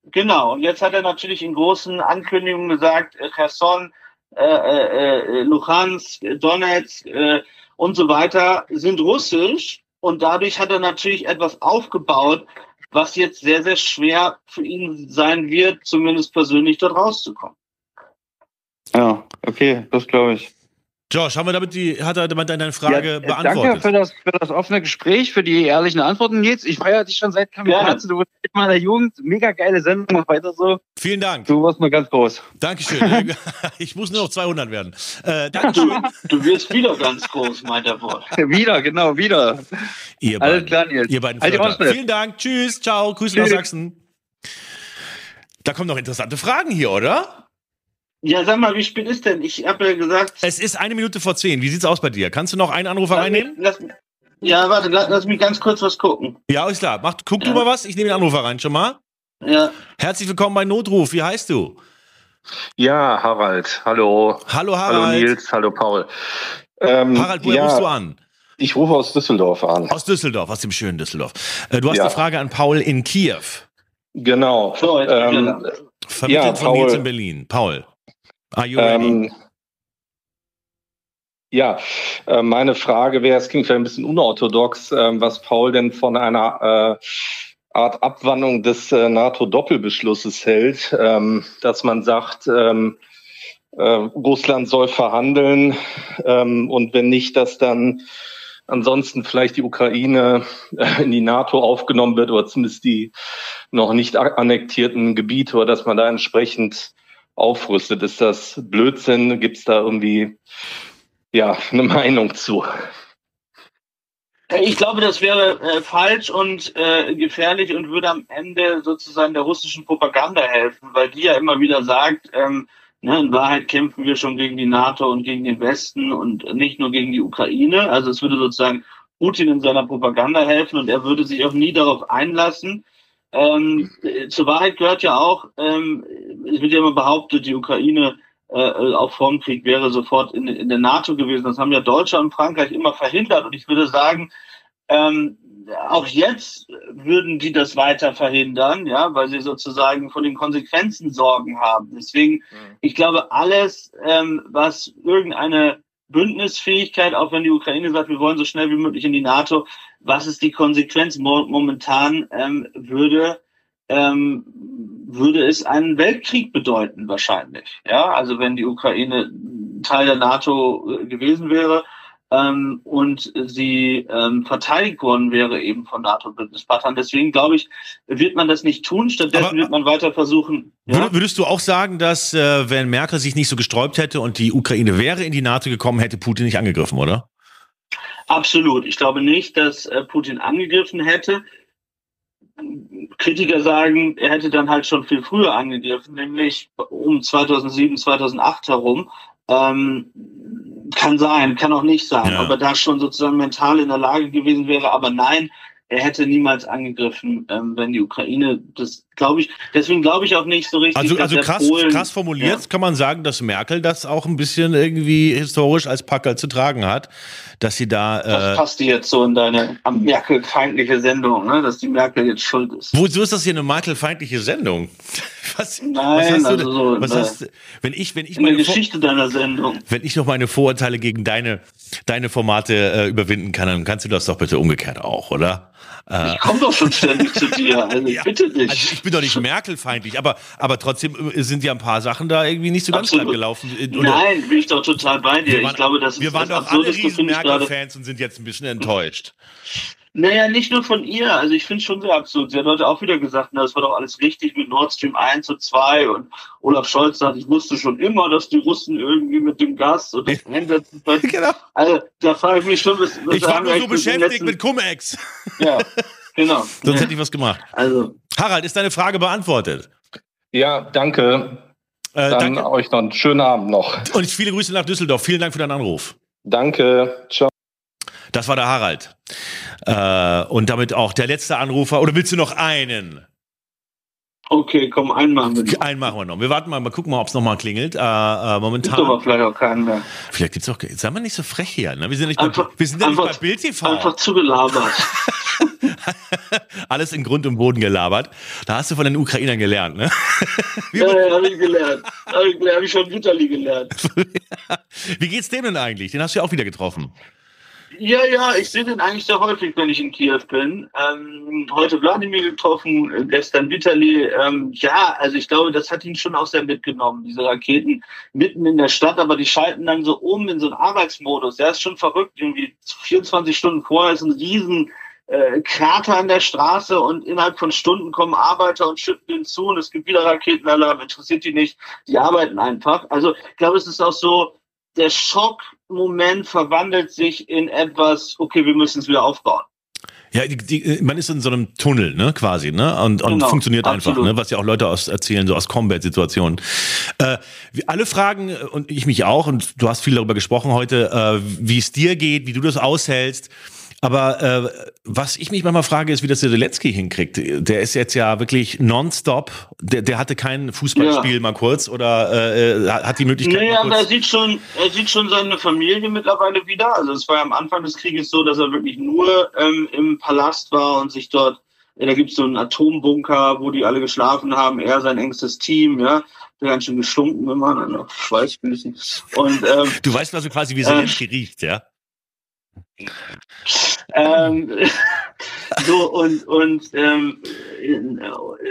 genau, und jetzt hat er natürlich in großen Ankündigungen gesagt, äh, Cherson, äh, äh, äh, Luhansk, Donetsk äh, und so weiter sind russisch und dadurch hat er natürlich etwas aufgebaut, was jetzt sehr, sehr schwer für ihn sein wird, zumindest persönlich dort rauszukommen. ja, okay, das glaube ich. Josh, haben wir damit die, hat er damit deine Frage Ja, äh, beantwortet? Danke für das, für das offene Gespräch, für die ehrlichen Antworten, Nils. Ich feiere dich schon seit Kamikaze. Du bist in der Jugend. Mega geile Sendung. Mach weiter so. Vielen Dank. Du warst mal ganz groß. Dankeschön. ich muss nur noch 200 werden. Äh, Dankeschön. Du wirst wieder ganz groß, meint er wohl. wieder, genau, wieder. Ihr Alles beiden, klar, Nils. ihr beiden steif. Vielen Dank. Tschüss. Ciao. Grüße nach Tschüss. Sachsen. Da kommen noch interessante Fragen hier, oder? Ja, sag mal, wie spät ist denn? Ich habe ja gesagt, Es ist eine Minute vor zehn. Wie sieht's aus bei dir? Kannst du noch einen Anrufer reinnehmen? lass, ja, warte, lass, lass mich ganz kurz was gucken. Ja, ist klar. Mach, guck du Ja. mal was. Ich nehme den Anrufer rein schon mal. Ja, Herzlich willkommen bei Notruf. Wie heißt du? Ja, Harald. Hallo. Hallo Hallo Harald. Nils, hallo Paul. Ähm, Harald, woher ja, rufst du an? Ich rufe aus Düsseldorf an. Aus Düsseldorf, aus dem schönen Düsseldorf. Äh, du hast Ja. eine Frage an Paul in Kiew. Genau. So, ähm. Vermittelt Ja, von Paul. Nils in Berlin. Paul. Are you ready? ähm, ja, äh, meine Frage wäre, es klingt vielleicht ein bisschen unorthodox, ähm, was Paul denn von einer äh, Art Abwandlung des äh, NATO-Doppelbeschlusses hält, ähm, dass man sagt, ähm, äh, Russland soll verhandeln ähm, und wenn nicht, dass dann ansonsten vielleicht die Ukraine äh, in die NATO aufgenommen wird oder zumindest die noch nicht annektierten Gebiete oder dass man da entsprechend aufrüstet. Ist das Blödsinn? Gibt es da irgendwie ja eine Meinung zu? Ich glaube, das wäre äh, falsch und äh, gefährlich und würde am Ende sozusagen der russischen Propaganda helfen, weil die ja immer wieder sagt, ähm, ne, in Wahrheit kämpfen wir schon gegen die NATO und gegen den Westen und nicht nur gegen die Ukraine. Also es würde sozusagen Putin in seiner Propaganda helfen und er würde sich auch nie darauf einlassen. Ähm, äh, zur Wahrheit gehört ja auch, ähm, es wird ja immer behauptet, die Ukraine äh, auch vor dem Krieg wäre sofort in, in der NATO gewesen. Das haben ja Deutschland und Frankreich immer verhindert. Und ich würde sagen, ähm, auch jetzt würden die das weiter verhindern, ja, weil sie sozusagen von den Konsequenzen Sorgen haben. Deswegen, ich glaube, alles, ähm, was irgendeine Bündnisfähigkeit, auch wenn die Ukraine sagt, wir wollen so schnell wie möglich in die NATO, was ist die Konsequenz Mo momentan, ähm, würde, ähm, würde es einen Weltkrieg bedeuten wahrscheinlich. Ja, also wenn die Ukraine Teil der NATO äh, gewesen wäre ähm, und sie ähm, verteidigt worden wäre eben von NATO-Bündnispartnern. Deswegen glaube ich, wird man das nicht tun. Stattdessen Aber- wird man weiter versuchen. Ja? Würd- Würdest du auch sagen, dass äh, wenn Merkel sich nicht so gesträubt hätte und die Ukraine wäre in die NATO gekommen, hätte Putin nicht angegriffen, oder? Absolut. Ich glaube nicht, dass äh, Putin angegriffen hätte. Kritiker sagen, er hätte dann halt schon viel früher angegriffen, nämlich um 2007, 2008 herum. Ähm, kann sein, kann auch nicht sein. Ja. Ob er da schon sozusagen mental in der Lage gewesen wäre, aber nein, er hätte niemals angegriffen, ähm, wenn die Ukraine das glaube ich, deswegen glaube ich auch nicht so richtig. Also, also krass, Polen, krass formuliert ja. kann man sagen, dass Merkel das auch ein bisschen irgendwie historisch als Packerl zu tragen hat, dass sie da. Äh das passt jetzt so in deine Merkel-feindliche Sendung, ne? dass die Merkel jetzt schuld ist. Wozu ist das hier eine Merkel-feindliche Sendung? Was, Nein, was also so was hast, wenn ich, wenn ich in meine der Geschichte deiner Sendung. Wenn ich noch meine Vorurteile gegen deine, deine Formate äh, überwinden kann, dann kannst du das doch bitte umgekehrt auch, oder? Äh, ich komme doch schon ständig zu dir, also ja, bitte nicht. Also ich bin doch nicht Merkel-feindlich, aber, aber trotzdem äh, sind ja ein paar Sachen da irgendwie nicht so ganz Absolut. glatt gelaufen. Oder? Nein, bin ich doch total bei dir. Waren, ich glaube, das wir waren doch alle riesen Merkel-Fans und sind jetzt ein bisschen enttäuscht. Naja, nicht nur von ihr. Also ich finde es schon sehr absurd. Sie hat heute auch wieder gesagt, na, das war doch alles richtig mit Nord Stream 1 und 2 und Olaf Scholz sagt, ich wusste schon immer, dass die Russen irgendwie mit dem Gas und das einsetzen genau. Also da frage ich mich schon, was, was Ich war nur so beschäftigt letzten... mit Cum-Ex. Ja, genau. Sonst ja. hätte ich was gemacht. Also. Harald, ist deine Frage beantwortet? Ja, danke. Äh, Dann danke. euch noch einen schönen Abend noch. Und viele Grüße nach Düsseldorf. Vielen Dank für deinen Anruf. Danke. Ciao. Das war der Harald. Äh, und damit auch der letzte Anrufer. Oder willst du noch einen? Okay, komm, einen machen wir noch. Einen machen wir noch. Wir warten mal, mal gucken mal, ob es nochmal klingelt. Äh, äh, momentan. Gibt aber vielleicht auch keinen mehr. Vielleicht gibt es auch. Sei mal nicht so frech hier. Ne? Wir sind nicht einfach, bei, wir sind einfach, nicht bei Bild TV. Einfach zugelabert. Alles in Grund und Boden gelabert. Da hast du von den Ukrainern gelernt, ne? ja, ja, habe ich gelernt. Habe ich, hab ich schon Vitali gelernt. Wie geht's dem denn eigentlich? Den hast du ja auch wieder getroffen. Ja, ja, ich sehe den eigentlich sehr häufig, wenn ich in Kiew bin. Ähm, heute Wladimir getroffen, gestern Vitali. Ähm, ja, also ich glaube, das hat ihn schon auch sehr mitgenommen, diese Raketen. Mitten in der Stadt, aber die schalten dann so um in so einen Arbeitsmodus. Der ist schon verrückt. Irgendwie 24 Stunden vorher ist ein riesen äh, Krater an der Straße und innerhalb von Stunden kommen Arbeiter und schütten hinzu und es gibt wieder Raketenalarm, interessiert die nicht, die arbeiten einfach. Also ich glaube, es ist auch so, der Schockmoment verwandelt sich in etwas, okay, wir müssen es wieder aufbauen. Ja, die, die, man ist in so einem Tunnel, ne, quasi, ne, und, und genau, funktioniert absolut. einfach, ne, was ja auch Leute aus erzählen, so aus Combat-Situationen. Äh, alle fragen und ich mich auch, und du hast viel darüber gesprochen heute, äh, wie es dir geht, wie du das aushältst. Aber äh, was ich mich manchmal frage, ist, wie das der Zelensky hinkriegt. Der ist jetzt ja wirklich nonstop. Der, der hatte kein Fußballspiel ja. mal kurz oder äh, hat die Möglichkeit. Nee, aber er sieht schon, er sieht schon seine Familie mittlerweile wieder. Also es war ja am Anfang des Krieges so, dass er wirklich nur ähm, im Palast war und sich dort da gibt es so einen Atombunker, wo die alle geschlafen haben, er sein engstes Team, ja. Der ganz schön gestunken immer, noch Schweißfüßen. Und, ähm, du weißt also quasi, wie Zelensky äh, riecht, ja? Ähm, so und und ähm,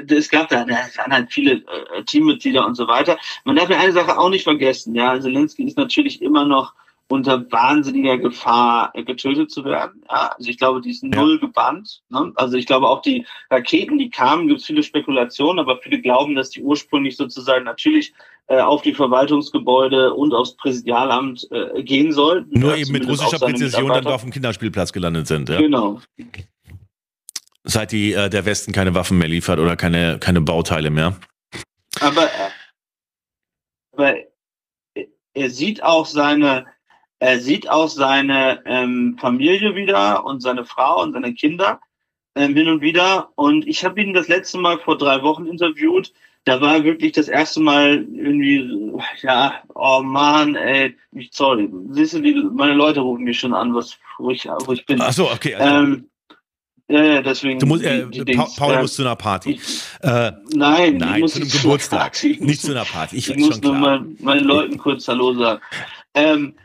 es gab da, es waren halt viele äh, Teammitglieder und so weiter. Man darf ja eine Sache auch nicht vergessen, ja, Zelensky ist natürlich immer noch unter wahnsinniger Gefahr äh, getötet zu werden. Ja, also ich glaube, die ist null ja. gebannt. Ne? Also ich glaube auch die Raketen, die kamen, gibt es viele Spekulationen, aber viele glauben, dass die ursprünglich sozusagen natürlich äh, auf die Verwaltungsgebäude und aufs Präsidialamt äh, gehen sollten. Nur eben mit russischer Präzision dann auf dem Kinderspielplatz gelandet sind. Ja? Genau. Seit die, äh, der Westen keine Waffen mehr liefert oder keine, keine Bauteile mehr. Aber, aber er sieht auch seine, er sieht auch seine ähm, Familie wieder und seine Frau und seine Kinder ähm, hin und wieder. Und ich habe ihn das letzte Mal vor drei Wochen interviewt da war wirklich das erste Mal irgendwie, ja, oh Mann, ey, sorry, siehst du, die, meine Leute rufen mich schon an, was, wo ich, wo ich bin. Ach so, okay. Also. Ähm, ja, deswegen. Du musst, äh, die, die pa Paul äh, muss zu einer Party. Äh, nein, nein, zu einem Geburtstag. Nicht zu einer Party. Ich, ich muss nur mal, meinen Leuten kurz Hallo sagen. Ähm,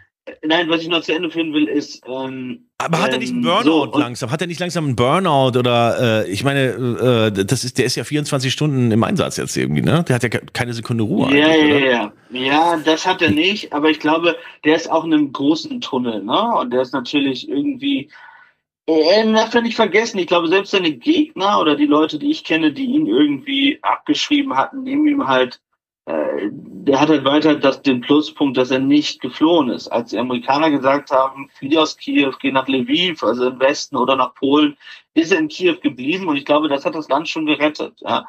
Nein, was ich noch zu Ende führen will, ist. Ähm, aber hat er nicht einen ähm, Burnout so, langsam? Hat er nicht langsam einen Burnout oder äh, ich meine, äh, das ist, der ist ja 24 Stunden im Einsatz jetzt irgendwie, ne? Der hat ja keine Sekunde Ruhe. Ja, ja, ja. Ja, das hat er nicht, aber ich glaube, der ist auch in einem großen Tunnel, ne? Und der ist natürlich irgendwie. Er darf ja nicht vergessen, ich glaube, selbst seine Gegner oder die Leute, die ich kenne, die ihn irgendwie abgeschrieben hatten, nehmen ihm halt äh, der hat halt weiter das, den Pluspunkt, dass er nicht geflohen ist. Als die Amerikaner gesagt haben, flieh aus Kiew, geh nach Lviv, also im Westen oder nach Polen, ist er in Kiew geblieben und ich glaube, das hat das Land schon gerettet. Ja.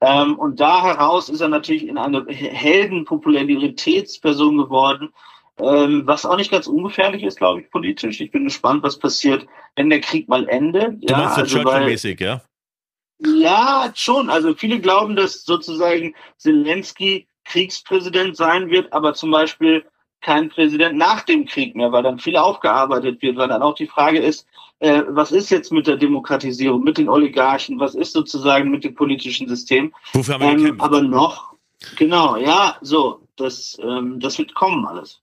Ähm, und da heraus ist er natürlich in eine Heldenpopularitätsperson geworden, ähm, was auch nicht ganz ungefährlich ist, glaube ich, politisch. Ich bin gespannt, was passiert, wenn der Krieg mal endet. Du ja, meinst so also Churchill-mäßig, ja? Ja, schon. Also viele glauben, dass sozusagen Zelensky Kriegspräsident sein wird, aber zum Beispiel kein Präsident nach dem Krieg mehr, weil dann viel aufgearbeitet wird, weil dann auch die Frage ist, äh, was ist jetzt mit der Demokratisierung, mit den Oligarchen, was ist sozusagen mit dem politischen System? Wofür haben wir Ähm, gekämpft? aber noch, genau, ja, so, das, ähm, das wird kommen alles.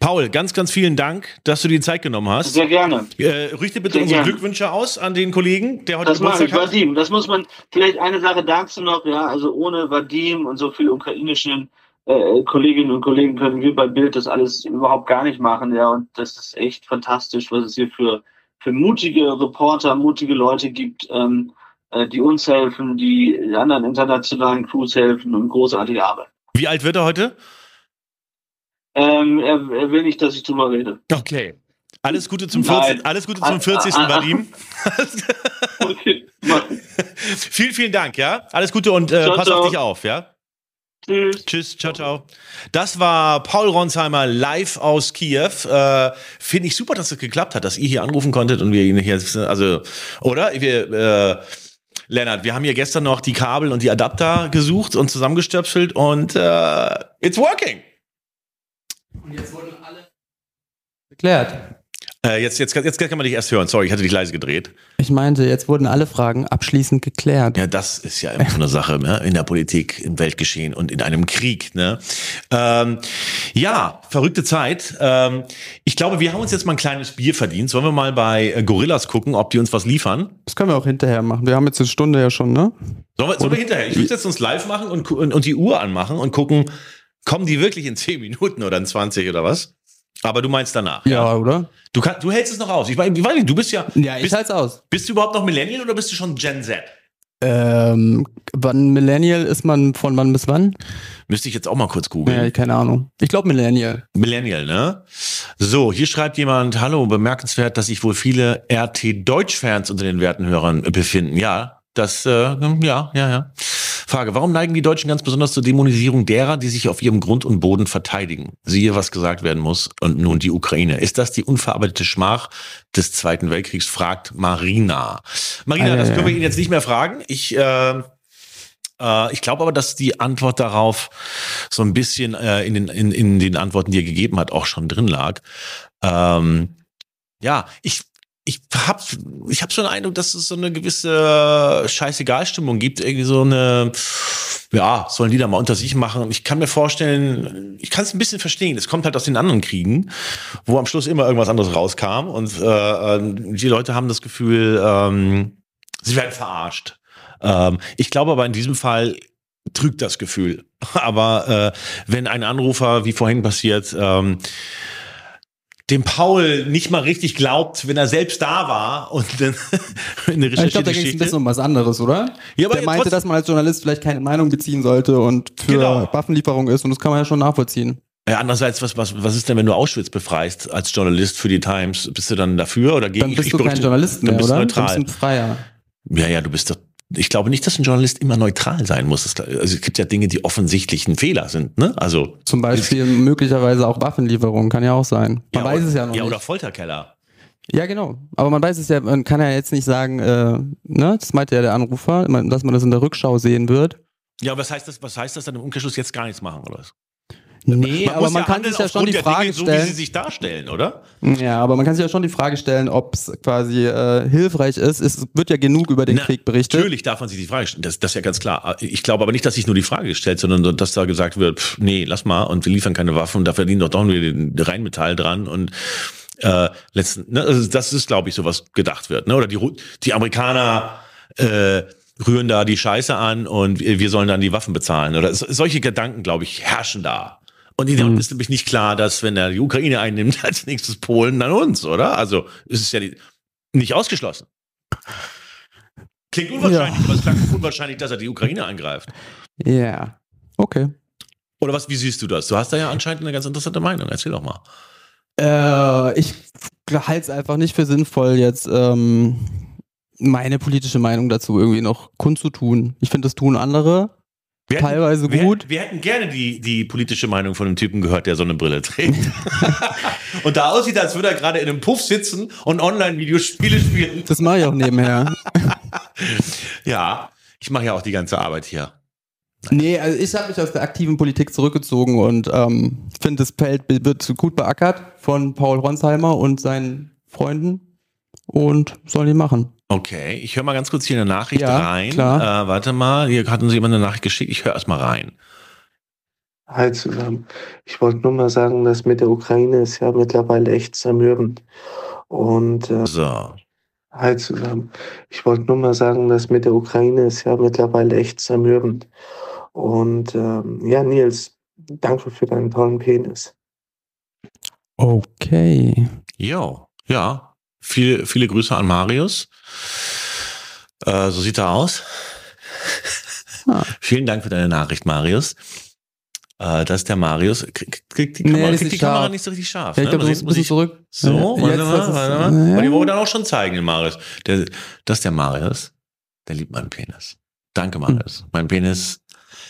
Paul, ganz, ganz vielen Dank, dass du dir die Zeit genommen hast. Sehr gerne. Äh, richte bitte Sehr unsere gerne. Glückwünsche aus an den Kollegen, der heute Das mache ich, hat. Vadim. Das muss man, vielleicht eine Sache dazu noch, ja, also ohne Vadim und so viele ukrainischen äh, Kolleginnen und Kollegen können wir bei Bild das alles überhaupt gar nicht machen, ja, und das ist echt fantastisch, was es hier für, für mutige Reporter, mutige Leute gibt, ähm, äh, die uns helfen, die anderen internationalen Crews helfen und großartige Arbeit. Wie alt wird er heute? Ähm, er, er will nicht, dass ich drüber rede. Okay. Alles Gute zum Nein. 40. Alles Gute zum 40. Ah, ah, ah. Vadim. Okay, vielen, vielen Dank, ja? Alles Gute und äh, Ciao, pass ciao. auf dich auf, ja? Tschüss. Tschüss, ciao, ciao. Das war Paul Ronsheimer live aus Kiew. Äh, Finde ich super, dass es geklappt hat, dass ihr hier anrufen konntet und wir ihn hier, also, oder? Wir, äh, Lennart, wir haben hier gestern noch die Kabel und die Adapter gesucht und zusammengestöpselt und äh, it's working. Und jetzt wurden alle geklärt. Äh, jetzt, jetzt, jetzt kann man dich erst hören. Sorry, ich hatte dich leise gedreht. Ich meinte, jetzt wurden alle Fragen abschließend geklärt. Ja, das ist ja immer so eine Sache ne? in der Politik, im Weltgeschehen und in einem Krieg. Ne? Ähm, ja, verrückte Zeit. Ähm, ich glaube, wir haben uns jetzt mal ein kleines Bier verdient. Sollen wir mal bei äh, Gorillas gucken, ob die uns was liefern? Das können wir auch hinterher machen. Wir haben jetzt eine Stunde ja schon, ne? Sollen wir, sollen wir hinterher? Ich würde jetzt uns live machen und, und, und die Uhr anmachen und gucken, kommen die wirklich in 10 Minuten oder in 20 oder was? Aber du meinst danach. Ja, oder? Du, kann, du hältst es noch aus. Ich meine, ich weiß nicht, du bist ja. Ja, ich bist, halt's aus. bist du überhaupt noch Millennial oder bist du schon Gen Z? Ähm, wann Millennial ist man von wann bis wann? Müsste ich jetzt auch mal kurz googeln. Ja, keine Ahnung. Ich glaube Millennial. Millennial, ne? So, hier schreibt jemand, hallo, bemerkenswert, dass sich wohl viele RT-Deutsch-Fans unter den Wertenhörern befinden. Ja, das, äh, ja, ja, ja. Frage, warum neigen die Deutschen ganz besonders zur Dämonisierung derer, die sich auf ihrem Grund und Boden verteidigen? Siehe, was gesagt werden muss. Und nun die Ukraine. Ist das die unverarbeitete Schmach des Zweiten Weltkriegs, fragt Marina. Marina, ja, das können wir. Ihnen jetzt nicht mehr fragen. Ich, äh, äh, ich glaube aber, dass die Antwort darauf so ein bisschen äh, in, den, in, in den Antworten, die er gegeben hat, auch schon drin lag. Ähm, ja, ich, ich habe ich hab schon den Eindruck, dass es so eine gewisse Scheißegal-Stimmung gibt. Irgendwie so eine, ja, sollen die da mal unter sich machen. Ich kann mir vorstellen, ich kann es ein bisschen verstehen. Es kommt halt aus den anderen Kriegen, wo am Schluss immer irgendwas anderes rauskam. Und äh, äh, die Leute haben das Gefühl, ähm, sie werden verarscht. Ähm, ich glaube aber in diesem Fall trügt das Gefühl. Aber äh, wenn ein Anrufer, wie vorhin passiert, ähm, dem Paul nicht mal richtig glaubt, wenn er selbst da war und dann eine Ich glaube, da ging es ein bisschen um was anderes, oder? Ja, aber Der meinte, dass man als Journalist vielleicht keine Meinung beziehen sollte und für Genau. Waffenlieferung ist und das kann man ja schon nachvollziehen. Ja, andererseits, was, was, was ist denn, wenn du Auschwitz befreist als Journalist für die Times? Bist du dann dafür oder gegen? Dann Ich- bist ich du kein Journalist dann mehr, bist du oder? neutral. Dann bist du ein Freier. Ja, ja, du bist doch. Ich glaube nicht, dass ein Journalist immer neutral sein muss. Also es gibt ja Dinge, die offensichtlich ein Fehler sind. Ne? Also Zum Beispiel möglicherweise auch Waffenlieferung, kann ja auch sein. Man ja, weiß oder, es ja noch ja, nicht. oder Folterkeller. Ja, genau. Aber man weiß es ja, man kann ja jetzt nicht sagen, äh, ne, das meinte ja der Anrufer, dass man das in der Rückschau sehen wird. Ja, was heißt das? Was heißt das dann im Umkehrschluss jetzt gar nichts machen oder was? Nee, aber muss man ja kann sich ja schon die Frage Dinge, so wie stellen. sie sich darstellen, oder? Ja, aber man kann sich ja schon die Frage stellen, ob es quasi äh, hilfreich ist. Es wird ja genug über den Na, Krieg berichtet. Natürlich darf man sich die Frage stellen. Das, das ist ja ganz klar. Ich glaube aber nicht, dass sich nur die Frage gestellt, sondern dass da gesagt wird, pff, nee, lass mal und wir liefern keine Waffen, da verdienen doch doch nur den Rheinmetall dran und äh, letzten, ne, also das ist, glaube ich, so was gedacht wird. Ne? Oder die, die Amerikaner äh, rühren da die Scheiße an und wir sollen dann die Waffen bezahlen. Oder so- solche Gedanken, glaube ich, herrschen da. Und ihnen Mhm. ist nämlich nicht klar, dass wenn er die Ukraine einnimmt, als nächstes Polen, dann uns, oder? Also es ist ja nicht ausgeschlossen. Klingt unwahrscheinlich, aber es klingt unwahrscheinlich, dass er die Ukraine angreift. Ja. Okay. Oder was, wie siehst du das? Du hast da ja anscheinend eine ganz interessante Meinung. Erzähl doch mal. Äh, ich halte es einfach nicht für sinnvoll, jetzt ähm, meine politische Meinung dazu irgendwie noch kundzutun. Ich finde, das tun andere. Wir hätten- teilweise wir, gut. Wir hätten gerne die, die politische Meinung von einem Typen gehört, der so eine Brille trägt. und da aussieht, als würde er gerade in einem Puff sitzen und Online-Videospiele spielen. Das mache ich auch nebenher. Ja, ich mache ja auch die ganze Arbeit hier. Nee, also ich habe mich aus der aktiven Politik zurückgezogen und ähm, finde, das Feld wird gut beackert von Paul Ronsheimer und seinen Freunden und sollen die machen. Okay, ich höre mal ganz kurz hier eine Nachricht Ja, rein. klar. Äh, warte mal, hier hat uns jemand eine Nachricht geschickt. Ich höre erst mal rein. Hi zusammen. Ich wollte nur mal sagen, dass mit der Ukraine ist ja mittlerweile echt zermürbend. Und äh, So. hi zusammen. Ich wollte nur mal sagen, dass mit der Ukraine ist ja mittlerweile echt zermürbend. Und ähm, ja, Nils, danke für deinen tollen Penis. Okay. Jo, ja. Viele, viele Grüße an Marius. Äh, so sieht er aus. Ah. Vielen Dank für deine Nachricht, Marius. Äh, das ist der Marius. Kriegt krieg die Nee, Kamera, ist kriegt die nicht Kamera nicht so richtig scharf. Ja, ich ne? glaube, Muss muss bisschen zurück. So, Ja, warte mal, ist- warte mal. ja. Aber die wollen dann auch schon zeigen, den Marius. Der, das ist der Marius. Der liebt meinen Penis. Danke, Marius. Hm. Mein Penis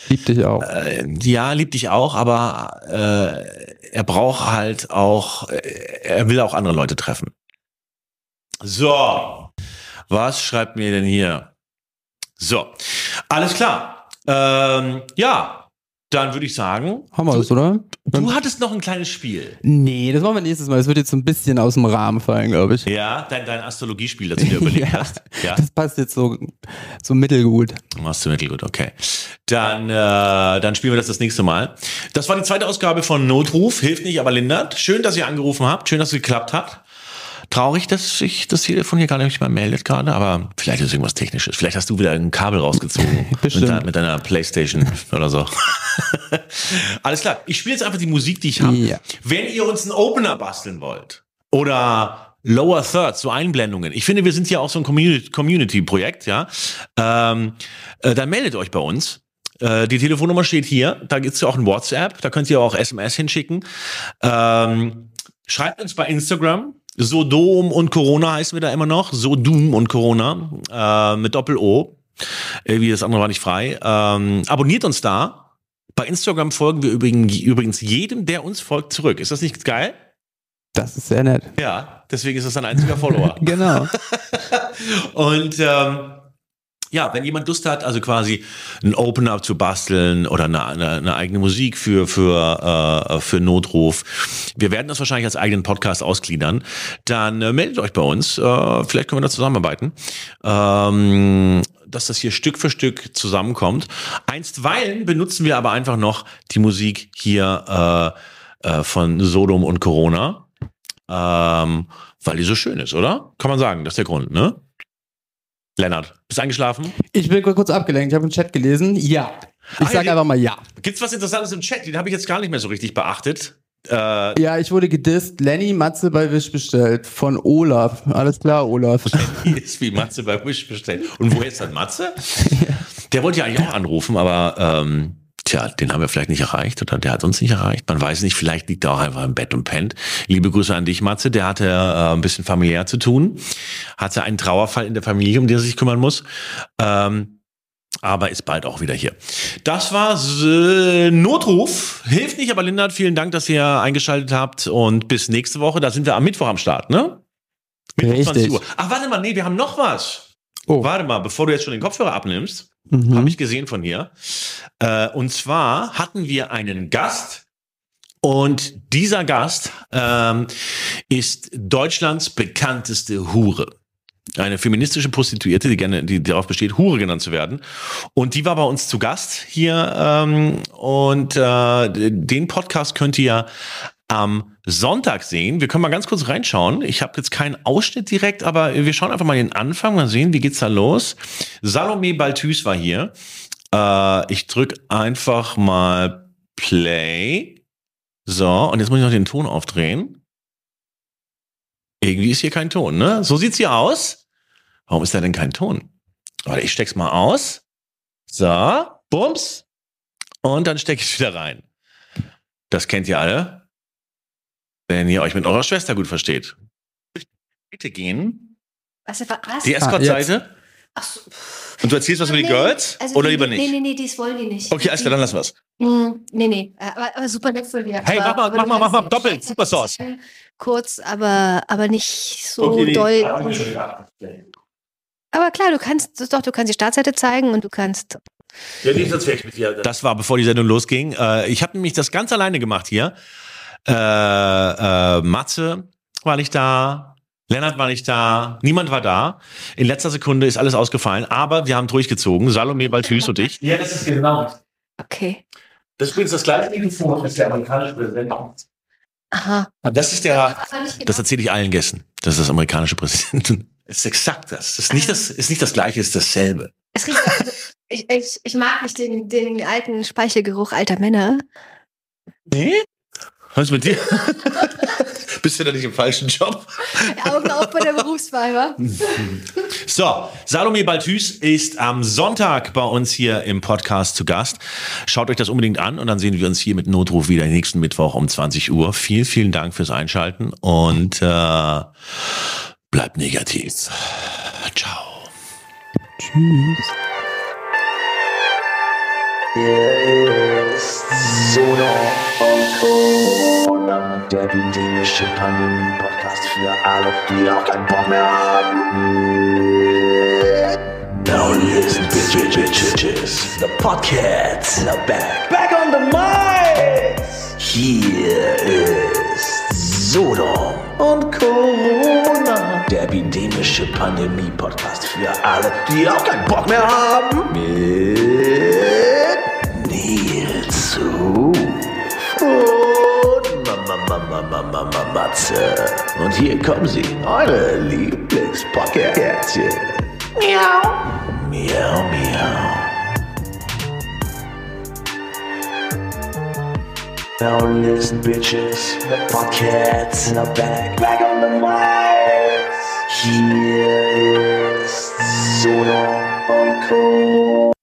Liebt dich auch. äh, ja, liebt dich auch, aber äh, er braucht halt auch, äh, er will auch andere Leute treffen. So, was schreibt mir denn hier? So, alles klar. Ähm, ja, dann würde ich sagen, Haben wir das, oder? du hattest noch ein kleines Spiel. Nee, das machen wir nächstes Mal. Das wird jetzt so ein bisschen aus dem Rahmen fallen, glaube ich. Ja, dein, dein Astrologiespiel, das du dir überlegt Ja. hast. Ja, Das passt jetzt so, so mittelgut. machst du mittelgut, okay. Dann, äh, dann spielen wir das das nächste Mal. Das war die zweite Ausgabe von Notruf, hilft nicht, aber lindert. Schön, dass ihr angerufen habt, schön, dass es geklappt hat. Traurig, dass sich das Telefon hier gar nicht mehr meldet gerade, aber vielleicht ist irgendwas Technisches. Vielleicht hast du wieder ein Kabel rausgezogen mit, deiner, mit deiner Playstation oder so. Alles klar, ich spiele jetzt einfach die Musik, die ich habe. Ja. Wenn ihr uns einen Opener basteln wollt oder Lower Thirds, so Einblendungen. Ich finde, wir sind ja auch so ein Community- Community-Projekt, ja. Ähm, äh, dann meldet euch bei uns. Äh, die Telefonnummer steht hier. Da gibt's ja auch ein WhatsApp. Da könnt ihr auch SMS hinschicken. Ähm, schreibt uns bei Instagram. Sodom und Corona heißen wir da immer noch. Sodom und Corona. Äh, mit Doppel-O. Irgendwie das andere war nicht frei. Ähm, abonniert uns da. Bei Instagram folgen wir übrigens, übrigens jedem, der uns folgt, zurück. Ist das nicht geil? Das ist sehr nett. Ja, deswegen ist das ein einziger Follower. Genau. Und ähm, ja, wenn jemand Lust hat, also quasi einen Opener zu basteln oder eine, eine, eine eigene Musik für für äh, für Notruf, wir werden das wahrscheinlich als eigenen Podcast ausgliedern. Dann äh, meldet euch bei uns. Äh, vielleicht können wir da zusammenarbeiten. Ähm, dass das hier Stück für Stück zusammenkommt. Einstweilen benutzen wir aber einfach noch die Musik hier äh, äh, von Sodom und Corona. Ähm, weil die so schön ist, oder? Kann man sagen, das ist der Grund, ne? Lennart, bist du eingeschlafen? Ich bin kurz abgelenkt. Ich habe im Chat gelesen. Ja. Ich Ah, sage einfach mal ja. Gibt's was Interessantes im Chat? Den habe ich jetzt gar nicht mehr so richtig beachtet. Äh, Ja, ich wurde gedisst. Lenny Matze bei Wish bestellt. Von Olaf. Alles klar, Olaf. hier ist wie Matze bei Wish bestellt. Und woher ist dann Matze? Der wollte ja eigentlich auch anrufen, aber ähm, tja, den haben wir vielleicht nicht erreicht oder der hat uns nicht erreicht. Man weiß nicht, vielleicht liegt er auch einfach im Bett und pennt. Liebe Grüße an dich, Matze. Der hatte äh, ein bisschen familiär zu tun. Hatte einen Trauerfall in der Familie, um den er sich kümmern muss. Ähm, aber ist bald auch wieder hier. Das war äh, Notruf. Hilft nicht, aber Lindert, vielen Dank, dass ihr eingeschaltet habt und bis nächste Woche. Da sind wir am Mittwoch am Start, ne? Mittwoch 20 Richtig. Uhr. Ach, warte mal, nee, wir haben noch was. Oh. Warte mal, bevor du jetzt schon den Kopfhörer abnimmst, Mhm. habe ich gesehen von hier. Äh, und zwar hatten wir einen Gast und dieser Gast ähm, ist Deutschlands bekannteste Hure. Eine feministische Prostituierte, die gerne, die darauf besteht, Hure genannt zu werden. Und die war bei uns zu Gast hier. Ähm, und äh, den Podcast könnt ihr am Sonntag sehen. Wir können mal ganz kurz reinschauen. Ich habe jetzt keinen Ausschnitt direkt, aber wir schauen einfach mal den Anfang, mal sehen, wie geht's da los. Salome Balthus war hier. Äh, ich drück einfach mal Play. So, und jetzt muss ich noch den Ton aufdrehen. Irgendwie ist hier kein Ton, ne? So sieht's hier aus. Warum ist da denn kein Ton? Warte, ich steck's mal aus. So, bums. Und dann steck ich's wieder rein. Das kennt ihr alle. Wenn ihr euch mit eurer Schwester gut versteht. Bitte gehen. Was, was? Die Ah, Escort-Seite. Und du erzählst was über die Girls? Also oder die, lieber Nee, nicht? nee, nee, das wollen die nicht. Okay, alles klar, dann lassen wir's. Hm, nee, nee. Aber, aber super nett von dir. Hey, aber, mach mal, mach mal, mach mal doppelt, Super Sauce. Kurz, aber, aber nicht so Okay, nee, doll. Aber klar, du kannst doch, du kannst die Startseite zeigen und du kannst. Ja, nee, sonst wäre ich mit dir. Das war, bevor die Sendung losging. Äh, ich habe nämlich das ganz alleine gemacht hier. Äh, äh, Matze war nicht da. Lennart war nicht da, niemand war da. In letzter Sekunde ist alles ausgefallen, aber wir haben durchgezogen. Salome Balthus und ich. Ja, das ist genau. Okay. Das ist übrigens das gleiche Mikrofon als der amerikanische Präsident. Aha. Das ist der, das erzähle ich allen Gästen. Das ist das amerikanische Präsident. Es ist exakt das. Das ist nicht das, ist nicht das gleiche, es ist dasselbe. Es riecht, also, ich, ich, ich mag nicht den, den alten Speichelgeruch alter Männer. Nee? Was ist mit dir? Bist du da nicht im falschen Job? Augen auf bei der Berufswahl, wa? So, Salome Balthus ist am Sonntag bei uns hier im Podcast zu Gast. Schaut euch das unbedingt an und dann sehen wir uns hier mit Notruf wieder nächsten Mittwoch um 20 Uhr. Vielen, vielen Dank fürs Einschalten und äh, bleibt negativ. Ciao. Tschüss. Und Corona, der Pandemie-Podcast für alle, die auch. Now the back. Back on the mic! Hier ist Sodom und Corona, der epidemische Pandemie-Podcast für alle, die auch keinen Bock mehr haben. Mit Nils und Mama, Mama, Mama, Mama, Matze. Und hier kommen sie, eure Lieblingspodcastchen. Miau. Miau, miau. Now listen, bitches, the podcasts are back, back on the mic. Hier ist Sodom und Co.